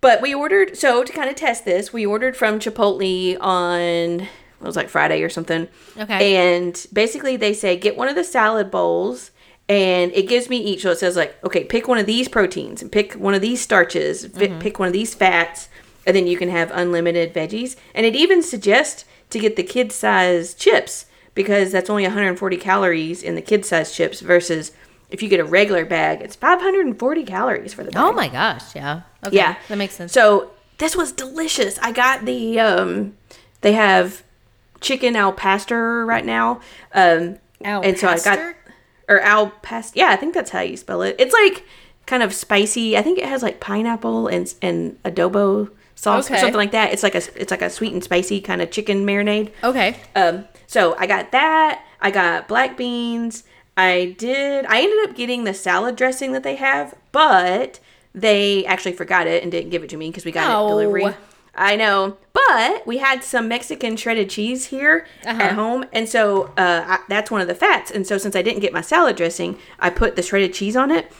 Speaker 1: but we ordered so to kind of test this, we ordered from Chipotle on it was like Friday or something.
Speaker 2: Okay.
Speaker 1: And basically, they say get one of the salad bowls, and it gives me each. So it says like, okay, pick one of these proteins and pick one of these starches,
Speaker 2: Mm-hmm.
Speaker 1: pick one of these fats, and then you can have unlimited veggies. And it even suggests to get the kid size chips because that's only 140 calories in the kid size chips versus if you get a regular bag, it's 540 calories for the bag.
Speaker 2: oh my gosh. Yeah. Okay.
Speaker 1: Yeah,
Speaker 2: That makes sense.
Speaker 1: So this was delicious. I got the um, they have chicken al pastor right now. Um,
Speaker 2: Al
Speaker 1: and so I got or al pastor. Yeah, I think that's how you spell it. It's like kind of spicy. I think it has like pineapple and and adobo sauce or something like that. It's like a it's like a sweet and spicy kind of chicken marinade.
Speaker 2: okay.
Speaker 1: Um, so I got that. I got black beans. I did. I ended up getting the salad dressing that they have, but they actually forgot it and didn't give it to me because we got
Speaker 2: Oh.
Speaker 1: it delivery. I know, but we had some Mexican shredded cheese here
Speaker 2: Uh-huh.
Speaker 1: at home, and so uh, I, that's one of the fats. And so since I didn't get my salad dressing, I put the shredded cheese on it,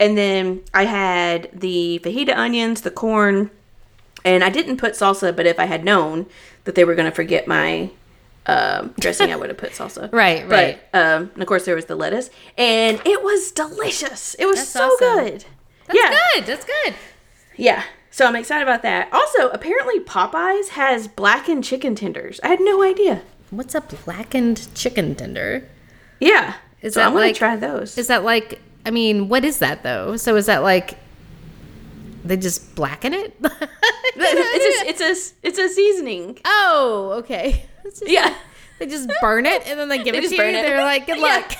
Speaker 1: and then I had the fajita onions, the corn, and I didn't put salsa. But if I had known that they were going to forget my um, dressing, I would have put salsa.
Speaker 2: Right, right.
Speaker 1: But um, and of course there was the lettuce, and it was delicious. It was
Speaker 2: That's
Speaker 1: so
Speaker 2: awesome.
Speaker 1: good.
Speaker 2: That's
Speaker 1: yeah,
Speaker 2: good. That's good.
Speaker 1: yeah. So I'm excited about that. Also, apparently Popeyes has blackened chicken tenders. I had no idea.
Speaker 2: What's a blackened chicken tender?
Speaker 1: Yeah.
Speaker 2: Is
Speaker 1: so
Speaker 2: that
Speaker 1: gonna
Speaker 2: like-
Speaker 1: try those.
Speaker 2: Is that like? I mean, what is that though? So is that like? They just blacken it?
Speaker 1: it's a, it's a it's a seasoning.
Speaker 2: oh, okay.
Speaker 1: Yeah.
Speaker 2: They just burn it and then they give
Speaker 1: They
Speaker 2: it to you.
Speaker 1: it.
Speaker 2: They're like, "Good
Speaker 1: Yeah.
Speaker 2: luck."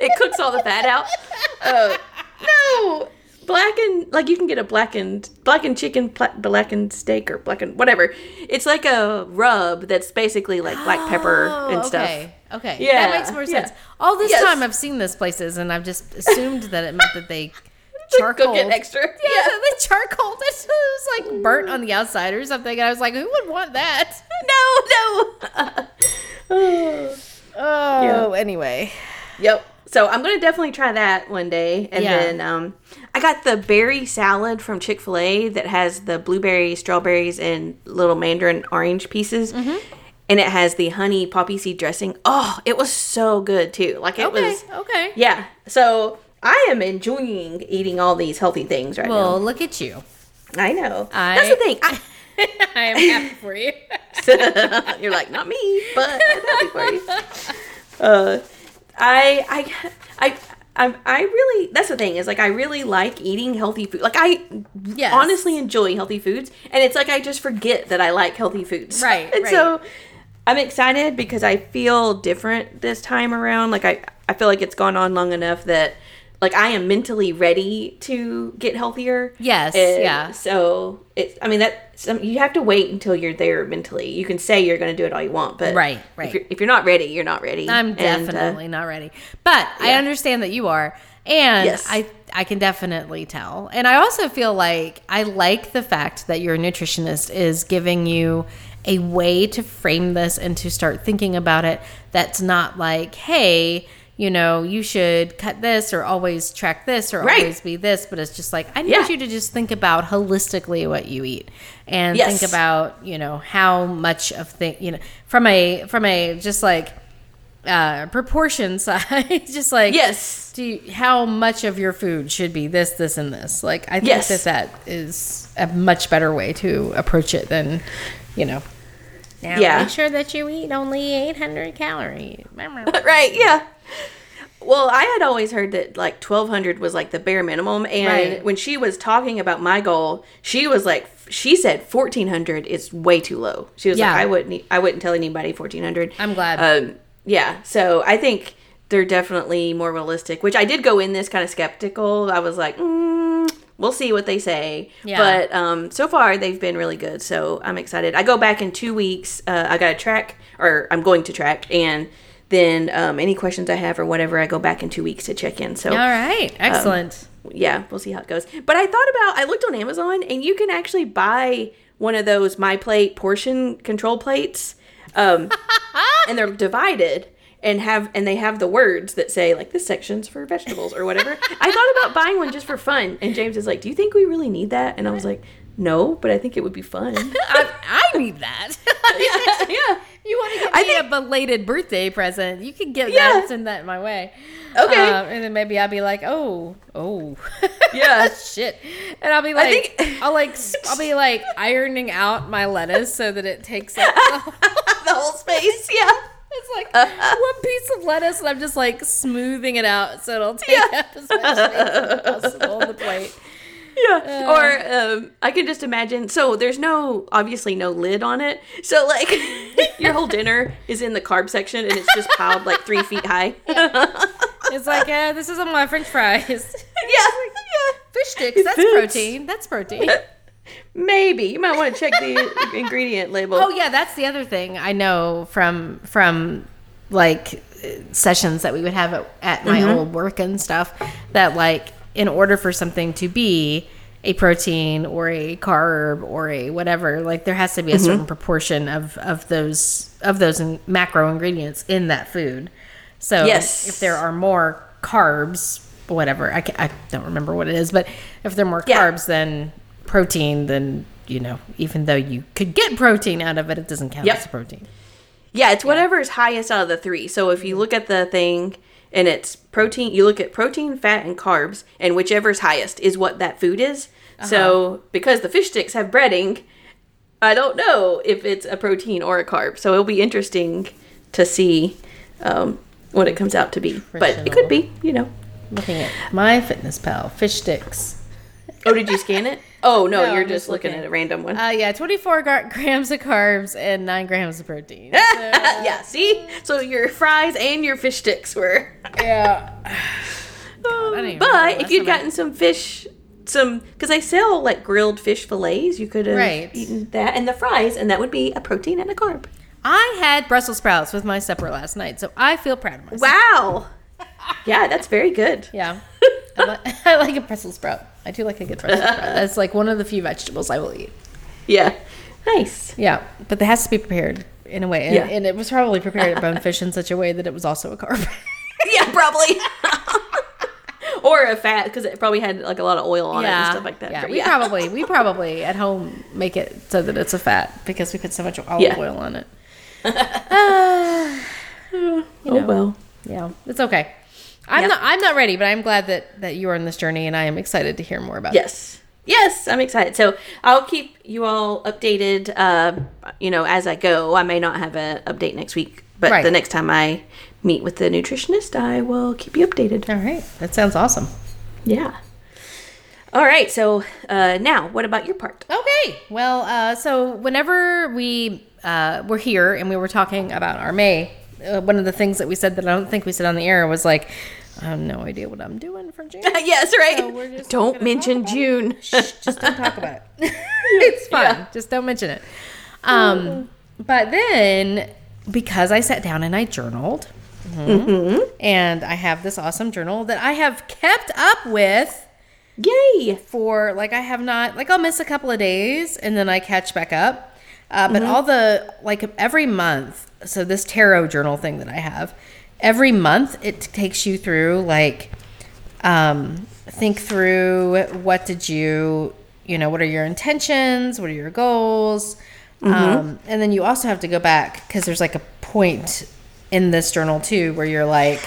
Speaker 1: it cooks all the fat out. Uh, no, blackened like you can get a blackened blackened chicken, pla- blackened steak, or blackened whatever. It's like a rub that's basically like black pepper
Speaker 2: Oh,
Speaker 1: and stuff.
Speaker 2: Okay. Okay.
Speaker 1: Yeah,
Speaker 2: That makes more
Speaker 1: yeah.
Speaker 2: sense. All this
Speaker 1: Yes.
Speaker 2: time I've seen this places and I've just assumed that it meant that they charcoal
Speaker 1: cook it extra.
Speaker 2: Yeah, that they charcoaled it. Was like burnt on the outside or something. And I was like, who would want that?
Speaker 1: No, no. oh.
Speaker 2: Oh, anyway.
Speaker 1: Yep. So I'm gonna definitely try that one day, and
Speaker 2: Yeah.
Speaker 1: then um, I got the berry salad from Chick Fil A that has the blueberries, strawberries, and little mandarin orange pieces,
Speaker 2: Mm-hmm.
Speaker 1: and it has the honey poppy seed dressing. Oh, it was so good too. Like it
Speaker 2: Okay.
Speaker 1: was,
Speaker 2: Okay.
Speaker 1: yeah. So I am enjoying eating all these healthy things right now.
Speaker 2: Well, look at you.
Speaker 1: I know.
Speaker 2: I-
Speaker 1: That's the thing. I,
Speaker 2: I am happy for you.
Speaker 1: You're like, not me, but I'm happy for you. Uh, I, I, I, I, I really, that's the thing is like, I really like eating healthy food. Like, I
Speaker 2: Yes.
Speaker 1: honestly enjoy healthy foods. And it's like, I just forget that I like healthy foods.
Speaker 2: Right,
Speaker 1: And
Speaker 2: right.
Speaker 1: so I'm excited because I feel different this time around. Like, I, I feel like it's gone on long enough that, like, I am mentally ready to get healthier.
Speaker 2: Yes,
Speaker 1: And
Speaker 2: yeah.
Speaker 1: So it's, I mean, that some, you have to wait until you're there mentally. You can say you're going to do it all you want, but
Speaker 2: Right, right.
Speaker 1: If you're, if you're not ready, you're not ready.
Speaker 2: I'm
Speaker 1: And, uh,
Speaker 2: definitely not ready. But I understand that you are. And
Speaker 1: Yes.
Speaker 2: I I can definitely tell. And I also feel like I like the fact that your nutritionist is giving you a way to frame this and to start thinking about it that's not like, hey, you know, you should cut this or always track this or
Speaker 1: Right.
Speaker 2: always be this, but it's just like I need
Speaker 1: Yeah.
Speaker 2: you to just think about holistically what you eat and
Speaker 1: Yes.
Speaker 2: think about, you know, how much of thing, you know, from a from a just like uh proportion side, just like
Speaker 1: Yes.
Speaker 2: do you, how much of your food should be this, this, and this? Like, I think
Speaker 1: Yes.
Speaker 2: that that is a much better way to approach it than, you know. Now
Speaker 1: Yeah.
Speaker 2: make sure that you eat only 800 calories.
Speaker 1: right yeah well i had always heard that like 1200 was like the bare minimum and
Speaker 2: Right.
Speaker 1: when she was talking about my goal she was like she said 1400 is way too low she was
Speaker 2: Yeah.
Speaker 1: like i wouldn't i wouldn't tell anybody 1400
Speaker 2: I'm glad.
Speaker 1: um yeah so i think they're definitely more realistic which i did go in this kind of skeptical i was like mm, we'll see what they say
Speaker 2: Yeah.
Speaker 1: but um so far they've been really good so i'm excited i go back in two weeks uh, i got a track or i'm going to track and then um, any questions i have or whatever i go back in two weeks to check in so
Speaker 2: All right. Excellent.
Speaker 1: yeah, we'll see how it goes. But I thought about I looked on Amazon and you can actually buy one of those my plate portion control plates. Um and they're divided and have and they have the words that say like this section's for vegetables or whatever. I thought about buying one just for fun and James is like, "Do you think we really need that?" And I was like, "No, but I think it would be fun."
Speaker 2: I, I need that.
Speaker 1: yeah. yeah.
Speaker 2: you want to get
Speaker 1: I
Speaker 2: me
Speaker 1: think-
Speaker 2: a belated birthday present? You can get
Speaker 1: Yeah.
Speaker 2: that, send that my way.
Speaker 1: Okay.
Speaker 2: Um, and then maybe I'll be like, oh, oh,
Speaker 1: Yeah.
Speaker 2: shit, and I'll be like,
Speaker 1: think-
Speaker 2: I'll like, I'll be like ironing out my lettuce so that it takes up. the-
Speaker 1: the whole space. Yeah.
Speaker 2: It's like one piece of lettuce, and I'm just like smoothing it out so it'll take
Speaker 1: Yeah.
Speaker 2: up as much space as possible on the plate.
Speaker 1: Yeah. or um, I can just imagine. So there's no, obviously, no lid on it. So like, your whole dinner is in the carb section, and it's just piled like three feet high. yeah.
Speaker 2: It's like, uh, this is on my French fries.
Speaker 1: Yeah.
Speaker 2: yeah, Fish sticks, that's protein. That's protein.
Speaker 1: Maybe you might want to check the ingredient label.
Speaker 2: Oh yeah, that's the other thing I know from from like uh, sessions that we would have at, at my
Speaker 1: Mm-hmm.
Speaker 2: old work and stuff. That like in order for something to be a protein or a carb or a whatever, like there has to be a
Speaker 1: Mm-hmm.
Speaker 2: certain proportion of of those of those in- macro ingredients in that food. So
Speaker 1: Yes.
Speaker 2: if there are more carbs, whatever I, I don't remember what it is, but if there are more
Speaker 1: Yeah.
Speaker 2: carbs than protein, then you know even though you could get protein out of it, it doesn't count
Speaker 1: Yep.
Speaker 2: as protein.
Speaker 1: Yeah, it's whatever is highest out of the three. So if you look at the thing and it's protein, you look at protein, fat, and carbs, and whichever's highest is what that food is. So because the fish sticks have breading, I don't know if it's a protein or a carb. So it'll be interesting to see um, what it comes out to be. But it could be, you know.
Speaker 2: Looking at MyFitnessPal fish sticks.
Speaker 1: Oh, did you scan it? Oh no,
Speaker 2: No,
Speaker 1: you're just
Speaker 2: just
Speaker 1: looking, at a random one.
Speaker 2: Uh, yeah, 24 gra- grams of carbs and 9 grams of protein. So,
Speaker 1: yeah, see? So your fries and your fish sticks were.
Speaker 2: Yeah. don't
Speaker 1: but if you'd
Speaker 2: I-
Speaker 1: gotten some fish, some because I sell like grilled fish fillets, you could have
Speaker 2: Right.
Speaker 1: eaten that and the fries, and that would be a protein and a carb.
Speaker 2: I had Brussels sprouts with my supper last night, so I feel proud of myself.
Speaker 1: Wow. yeah, that's very good.
Speaker 2: Yeah. I, li- I like a Brussels sprout. I do like a good Brussels sprout. That's like one of the few vegetables I will eat.
Speaker 1: Yeah. Nice.
Speaker 2: Yeah, but it has to be prepared in a way. And,
Speaker 1: Yeah.
Speaker 2: and it was probably prepared at bonefish in such a way that it was also a carb.
Speaker 1: Yeah, probably. or a fat because it probably had like a lot of oil on it and stuff like that.
Speaker 2: Yeah, we probably we probably at home make it so that it's a fat because we put so much olive
Speaker 1: Yeah.
Speaker 2: oil on it. Uh,
Speaker 1: oh
Speaker 2: know.
Speaker 1: well.
Speaker 2: yeah, it's okay. I'm
Speaker 1: Yeah.
Speaker 2: not I'm not ready, but I'm glad that that you are on this journey, and I am excited to hear more about it.
Speaker 1: Yes. Yes, I'm excited. So I'll keep you all updated. Uh, you know, as I go. I may not have an update next week, but
Speaker 2: Right.
Speaker 1: the next time I meet with the nutritionist, I will keep you updated.
Speaker 2: All right, that sounds awesome.
Speaker 1: Yeah. All right. So uh, now, what about your part?
Speaker 2: Okay. Well, uh, so whenever we uh, were here and we were talking about our May, uh, one of the things that we said that I don't think we said on the air was like, I have no idea what I'm doing for June.
Speaker 1: yes, right.
Speaker 2: So
Speaker 1: Don't mention June.
Speaker 2: Shh, just don't talk about it. it's fine.
Speaker 1: Yeah.
Speaker 2: Just don't mention it. Um, but then because I sat down and I journaled,
Speaker 1: Mm-hmm.
Speaker 2: and I have this awesome journal that I have kept up with
Speaker 1: Yay.
Speaker 2: for like I have not like I'll miss a couple of days and then I catch back up. Uh, but
Speaker 1: Mm-hmm.
Speaker 2: all the like every month, so this tarot journal thing that I have, every month it takes you through like um, think through what did you you know what are your intentions what are your goals um, and then you also have to go back because there's like a point in this journal too where you're like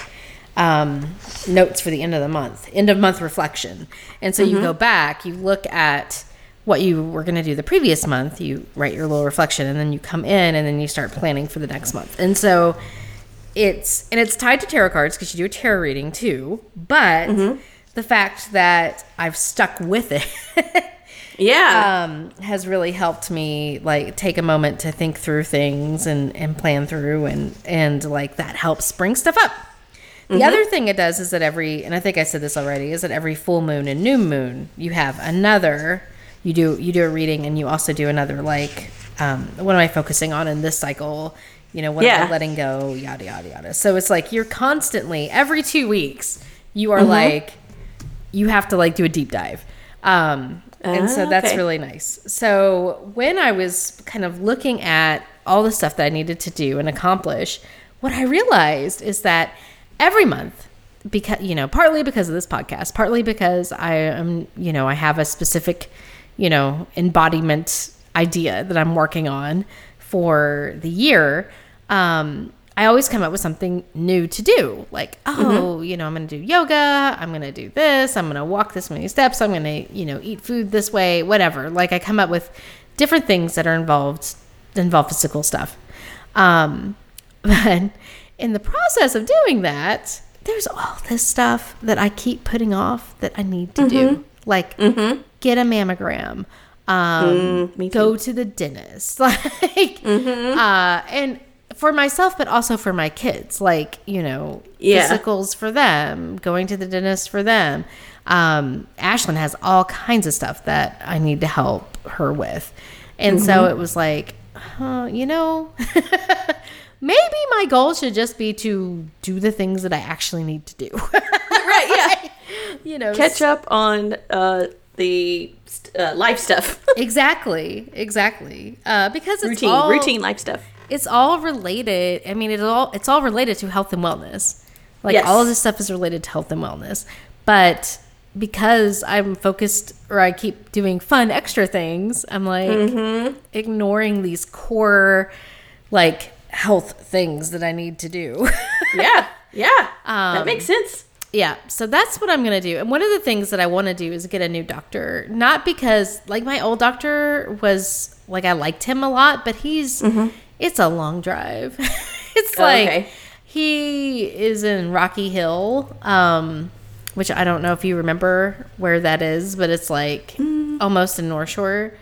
Speaker 2: um, notes for the end of the month end of month reflection. And so you go back you look at what you were going to do the previous month you write your little reflection and then you come in and then you start planning for the next month. And so it's and it's tied to tarot cards because you do a tarot reading too but the fact that i've stuck with it
Speaker 1: Yeah.
Speaker 2: um, has really helped me like take a moment to think through things and, and plan through and and like that helps bring stuff up. The other thing it does is that every and I think I said this already is that every full moon and new moon you have another you do you do a reading and you also do another like um, what am I focusing on in this cycle? You know, what am I letting go? Yada yada yada. So it's like you're constantly every two weeks you are like you have to like do a deep dive. Um, and so
Speaker 1: Ah,
Speaker 2: that's
Speaker 1: okay.
Speaker 2: really nice. So when I was kind of looking at all the stuff that I needed to do and accomplish, what I realized is that every month, because you know, partly because of this podcast, partly because I am, you know, I have a specific, you know, embodiment idea that I'm working on for the year. Um, I always come up with something new to do. Like, oh, you know, I'm going to do yoga. I'm going to do this. I'm going to walk this many steps. I'm going to, you know, eat food this way, whatever. Like, I come up with different things that are involved, involve physical stuff. Um, but in the process of doing that, there's all this stuff that I keep putting off that I need to do. Like, get a mammogram. Um,
Speaker 1: me
Speaker 2: go to the dentist. Like, uh, and for myself, but also for my kids, like, you know,
Speaker 1: Yeah.
Speaker 2: physicals for them, going to the dentist for them. Um, Ashlyn has all kinds of stuff that I need to help her with. And so it was like, huh, you know, maybe my goal should just be to do the things that I actually need to do.
Speaker 1: right. Yeah.
Speaker 2: you know,
Speaker 1: Catch up on uh, the uh, life stuff.
Speaker 2: exactly, exactly. Uh, because it's
Speaker 1: routine,
Speaker 2: all,
Speaker 1: routine life stuff.
Speaker 2: It's all related. I mean, it's all it's all related to health and wellness. Like
Speaker 1: Yes.
Speaker 2: all of this stuff is related to health and wellness. But because I'm focused or I keep doing fun extra things, I'm like
Speaker 1: Mm-hmm.
Speaker 2: ignoring these core like health things that I need to do.
Speaker 1: Yeah. Yeah.
Speaker 2: Um,
Speaker 1: that makes sense.
Speaker 2: Yeah, so that's what I'm gonna do. And one of the things that I want to do is get a new doctor. Not because like my old doctor was like I liked him a lot, but he's it's a long drive. it's
Speaker 1: Oh,
Speaker 2: like
Speaker 1: okay.
Speaker 2: he is in Rocky Hill, um, which I don't know if you remember where that is, but it's like almost in North Shore.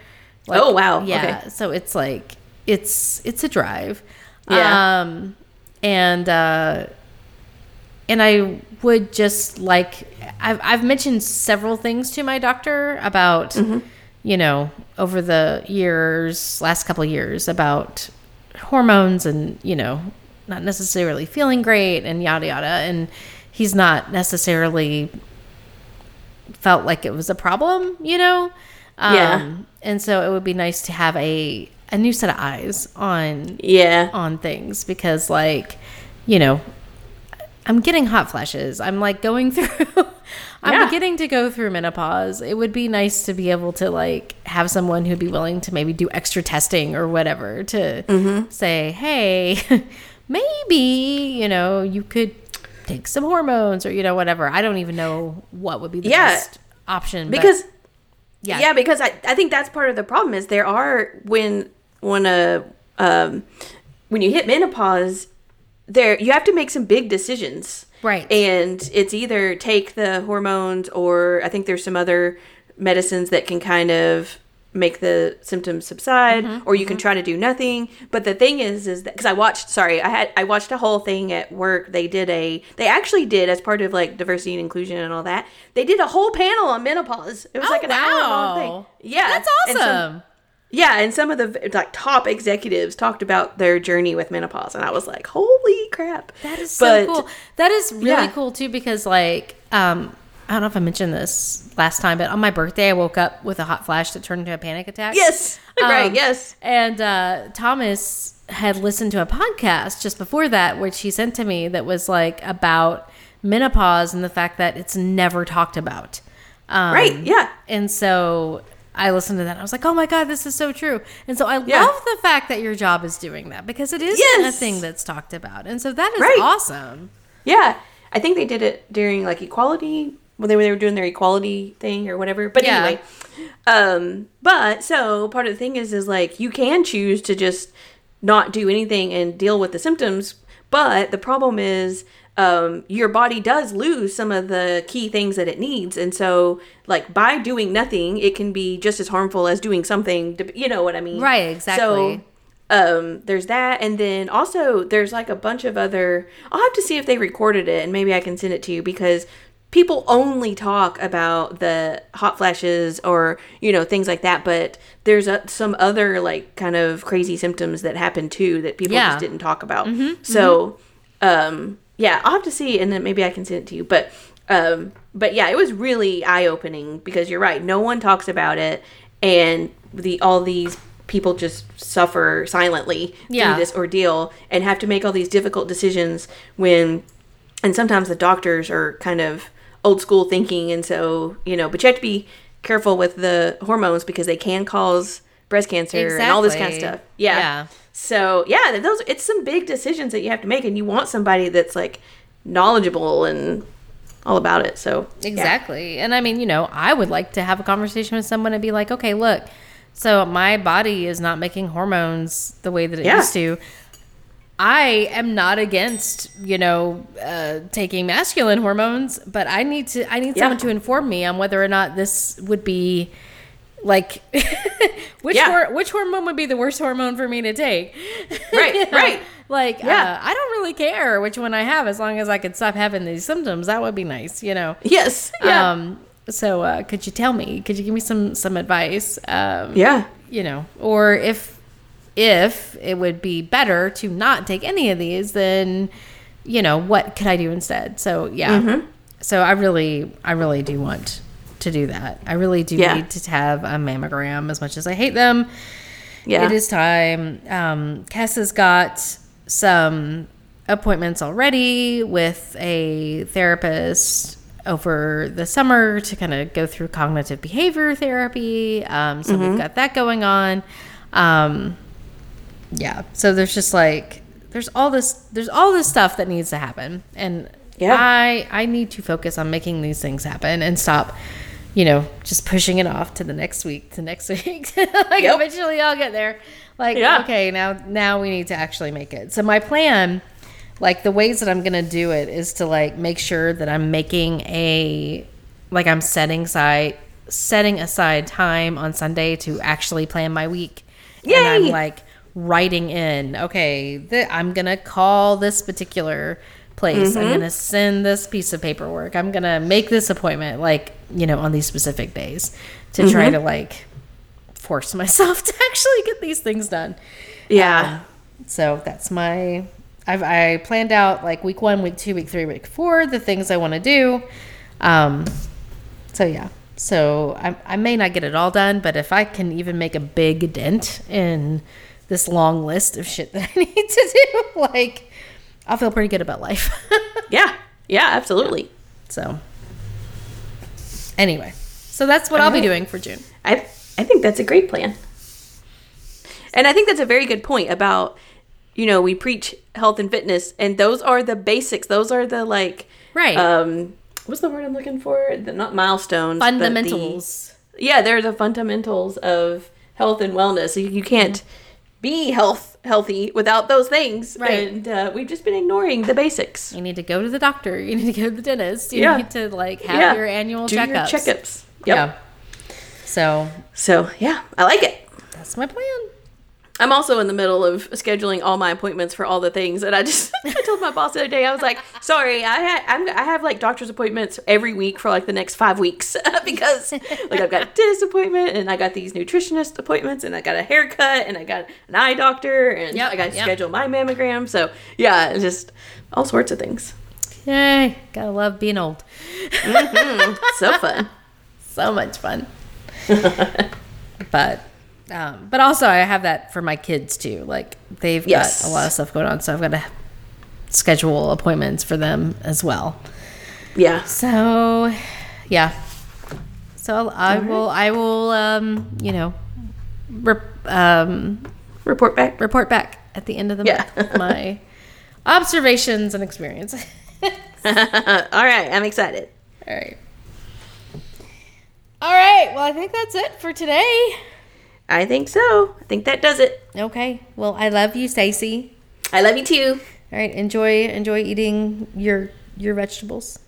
Speaker 2: Like,
Speaker 1: Oh, wow.
Speaker 2: Yeah,
Speaker 1: Okay.
Speaker 2: so it's like it's it's a drive.
Speaker 1: Yeah.
Speaker 2: Um, and uh, and I would just like I've I've mentioned several things to my doctor about
Speaker 1: Mm-hmm.
Speaker 2: you know over the years last couple of years about hormones and you know not necessarily feeling great and yada yada and he's not necessarily felt like it was a problem you know um,
Speaker 1: Yeah.
Speaker 2: and so it would be nice to have a a new set of eyes on
Speaker 1: Yeah.
Speaker 2: on things because like you know i'm getting hot flashes i'm like going through i'm
Speaker 1: Yeah.
Speaker 2: beginning to go through menopause it would be nice to be able to like have someone who'd be willing to maybe do extra testing or whatever to
Speaker 1: Mm-hmm.
Speaker 2: say hey maybe you know you could take some hormones or you know whatever i don't even know what would be the
Speaker 1: Yeah.
Speaker 2: best option
Speaker 1: Because
Speaker 2: yeah
Speaker 1: yeah, because I, I think that's part of the problem is there are when when a um when you hit menopause there you have to make some big decisions
Speaker 2: Right.
Speaker 1: and it's either take the hormones or i think there's some other medicines that can kind of make the symptoms subside
Speaker 2: Mm-hmm,
Speaker 1: or you can try to do nothing. But the thing is is that because i watched sorry i had i watched a whole thing at work. They did a they actually did as part of like diversity and inclusion and all that they did a whole panel on menopause. It was
Speaker 2: Oh,
Speaker 1: like an hour long thing yeah.
Speaker 2: That's awesome
Speaker 1: yeah, and some of the like top executives talked about their journey with menopause, and I was like, "Holy crap!"
Speaker 2: That is so cool. That is really
Speaker 1: Yeah.
Speaker 2: cool too because like um I don't know if I mentioned this last time, but on my birthday I woke up with a hot flash that turned into a panic attack.
Speaker 1: Yes, right.
Speaker 2: Um,
Speaker 1: Yes,
Speaker 2: And uh Thomas had listened to a podcast just before that, which he sent to me that was like about menopause and the fact that it's never talked about. Um,
Speaker 1: Right, yeah.
Speaker 2: And so I listened to that. I was like, oh my God, this is so true. And so I
Speaker 1: Yeah.
Speaker 2: love the fact that your job is doing that because it is a thing that's talked about. And so that is
Speaker 1: Right.
Speaker 2: awesome.
Speaker 1: Yeah, I think they did it during like equality when they were, they were doing their equality thing or whatever. But
Speaker 2: Yeah.
Speaker 1: anyway, um, but so part of the thing is is like you can choose to just not do anything and deal with the symptoms, but the problem is um, your body does lose some of the key things that it needs, and so like by doing nothing, it can be just as harmful as doing something. To, you know what I mean?
Speaker 2: Right, exactly.
Speaker 1: So um there's that and then also there's like a bunch of other i'll have to see if they recorded it and maybe i can send it to you because people only talk about the hot flashes or you know things like that but there's a, some other like kind of crazy symptoms that happen too that people
Speaker 2: Yeah.
Speaker 1: just didn't talk about so um yeah i'll have to see and then maybe i can send it to you but um but yeah it was really eye-opening because you're right no one talks about it and the all these people just suffer silently
Speaker 2: Yeah.
Speaker 1: through this ordeal and have to make all these difficult decisions when and sometimes the doctors are kind of old school thinking and so you know but you have to be careful with the hormones because they can cause breast cancer and all this kind of stuff yeah.
Speaker 2: Yeah.
Speaker 1: So yeah those it's some big decisions that you have to make and you want somebody that's like knowledgeable and all about it so yeah.
Speaker 2: Exactly. And I mean, you know, I would like to have a conversation with someone and be like, okay, look, so my body is not making hormones the way that it
Speaker 1: Yeah.
Speaker 2: used to. I am not against, you know, uh, taking masculine hormones, but I need to, I need
Speaker 1: Yeah.
Speaker 2: someone to inform me on whether or not this would be like, which,
Speaker 1: Yeah.
Speaker 2: hor- which hormone would be the worst hormone for me to take?
Speaker 1: Right,
Speaker 2: You know?
Speaker 1: right.
Speaker 2: Like,
Speaker 1: Yeah.
Speaker 2: uh, I don't really care which one I have as long as I could stop having these symptoms. That would be nice, you know?
Speaker 1: yes yeah
Speaker 2: Um, so uh, could you tell me? Could you give me some some advice? Um,
Speaker 1: yeah
Speaker 2: You know, or if if it would be better to not take any of these, then you know what could I do instead? So yeah.
Speaker 1: Mm-hmm.
Speaker 2: So I really I really do want to do that. I really do
Speaker 1: Yeah.
Speaker 2: need to have a mammogram as much as I hate them.
Speaker 1: yeah
Speaker 2: It is time. Um, Cass has got some appointments already with a therapist over the summer to kind of go through cognitive behavior therapy. Um, so
Speaker 1: Mm-hmm.
Speaker 2: we've got that going on. Um, yeah. So there's just like there's all this there's all this stuff that needs to happen, and
Speaker 1: Yeah.
Speaker 2: I I need to focus on making these things happen and stop. You know, just pushing it off to the next week, to next week. like
Speaker 1: Yep.
Speaker 2: eventually I'll get there. Like,
Speaker 1: Yeah.
Speaker 2: okay, now now we need to actually make it. So my plan, like the ways that I'm gonna do it is to like make sure that I'm making a like I'm setting aside setting aside time on Sunday to actually plan my week. And I'm like writing in, okay, th- I'm gonna call this particular place.
Speaker 1: Mm-hmm.
Speaker 2: I'm gonna send this piece of paperwork. I'm gonna make this appointment, like you know, on these specific days to try
Speaker 1: Mm-hmm.
Speaker 2: to like force myself to actually get these things done.
Speaker 1: yeah
Speaker 2: So that's my. I've I planned out like week one, week two, week three, week four, the things I want to do. Um, so yeah. So I, I may not get it all done, but if I can even make a big dent in this long list of shit that I need to do, like I'll feel pretty good about life.
Speaker 1: yeah yeah absolutely
Speaker 2: so anyway, so that's what I'll be doing for June.
Speaker 1: I I think that's a great plan. And I think that's a very good point about you know, we preach health and fitness and those are the basics. Those are the like
Speaker 2: Right.
Speaker 1: um what's the word I'm looking for? The not milestones. but the-
Speaker 2: Fundamentals.
Speaker 1: yeah, they're the fundamentals of health and wellness. You, you can't be health healthy without those things.
Speaker 2: Right.
Speaker 1: And uh, we've just been ignoring the basics.
Speaker 2: You need to go to the doctor. You need to go to the dentist. You
Speaker 1: Yeah.
Speaker 2: need to like have
Speaker 1: Yeah.
Speaker 2: your annual
Speaker 1: Do
Speaker 2: checkups.
Speaker 1: your checkups. Yep.
Speaker 2: Yeah. So
Speaker 1: So yeah, I like it.
Speaker 2: that's my plan.
Speaker 1: I'm also in the middle of scheduling all my appointments for all the things, and I just I told my boss the other day I was like, "Sorry, I ha- I'm, I have like doctor's appointments every week for like the next five weeks because like I've got a dentist appointment, and I got these nutritionist appointments, and I got a haircut, and I got an eye doctor, and
Speaker 2: Yep,
Speaker 1: I got to
Speaker 2: yep.
Speaker 1: schedule my mammogram. So yeah, just all sorts of things.
Speaker 2: Yay. Gotta love being old. Mm-hmm.
Speaker 1: So fun.
Speaker 2: So much fun. but Um, but also, I have that for my kids too. Like they've
Speaker 1: Yes.
Speaker 2: got a lot of stuff going on, so I've got to schedule appointments for them as well.
Speaker 1: Yeah.
Speaker 2: So, yeah. So I will. I will. Um, you know, rep, um,
Speaker 1: Report back.
Speaker 2: report back at the end of the
Speaker 1: Yeah.
Speaker 2: month my observations and experience.
Speaker 1: All right, I'm excited.
Speaker 2: All right. All right. Well, I think that's it for today.
Speaker 1: I think so. I think that does it.
Speaker 2: Okay. Well, I love you, Stacy.
Speaker 1: I love you too.
Speaker 2: All right. Enjoy enjoy eating your your vegetables.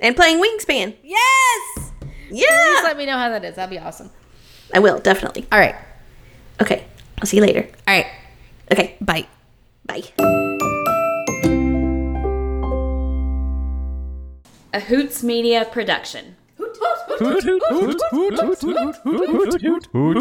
Speaker 1: And playing Wingspan.
Speaker 2: Yes.
Speaker 1: Yeah.
Speaker 2: Please let me know how that is. That'd be awesome.
Speaker 1: I will, definitely.
Speaker 2: All right.
Speaker 1: Okay. I'll see you later.
Speaker 2: All right.
Speaker 1: Okay.
Speaker 2: Bye.
Speaker 1: Bye.
Speaker 3: A Hoots Media production.
Speaker 4: Hoot, hoot, hoot, hoot, hoot, hoot, hoot, hoot, hoot, hoot, hoot.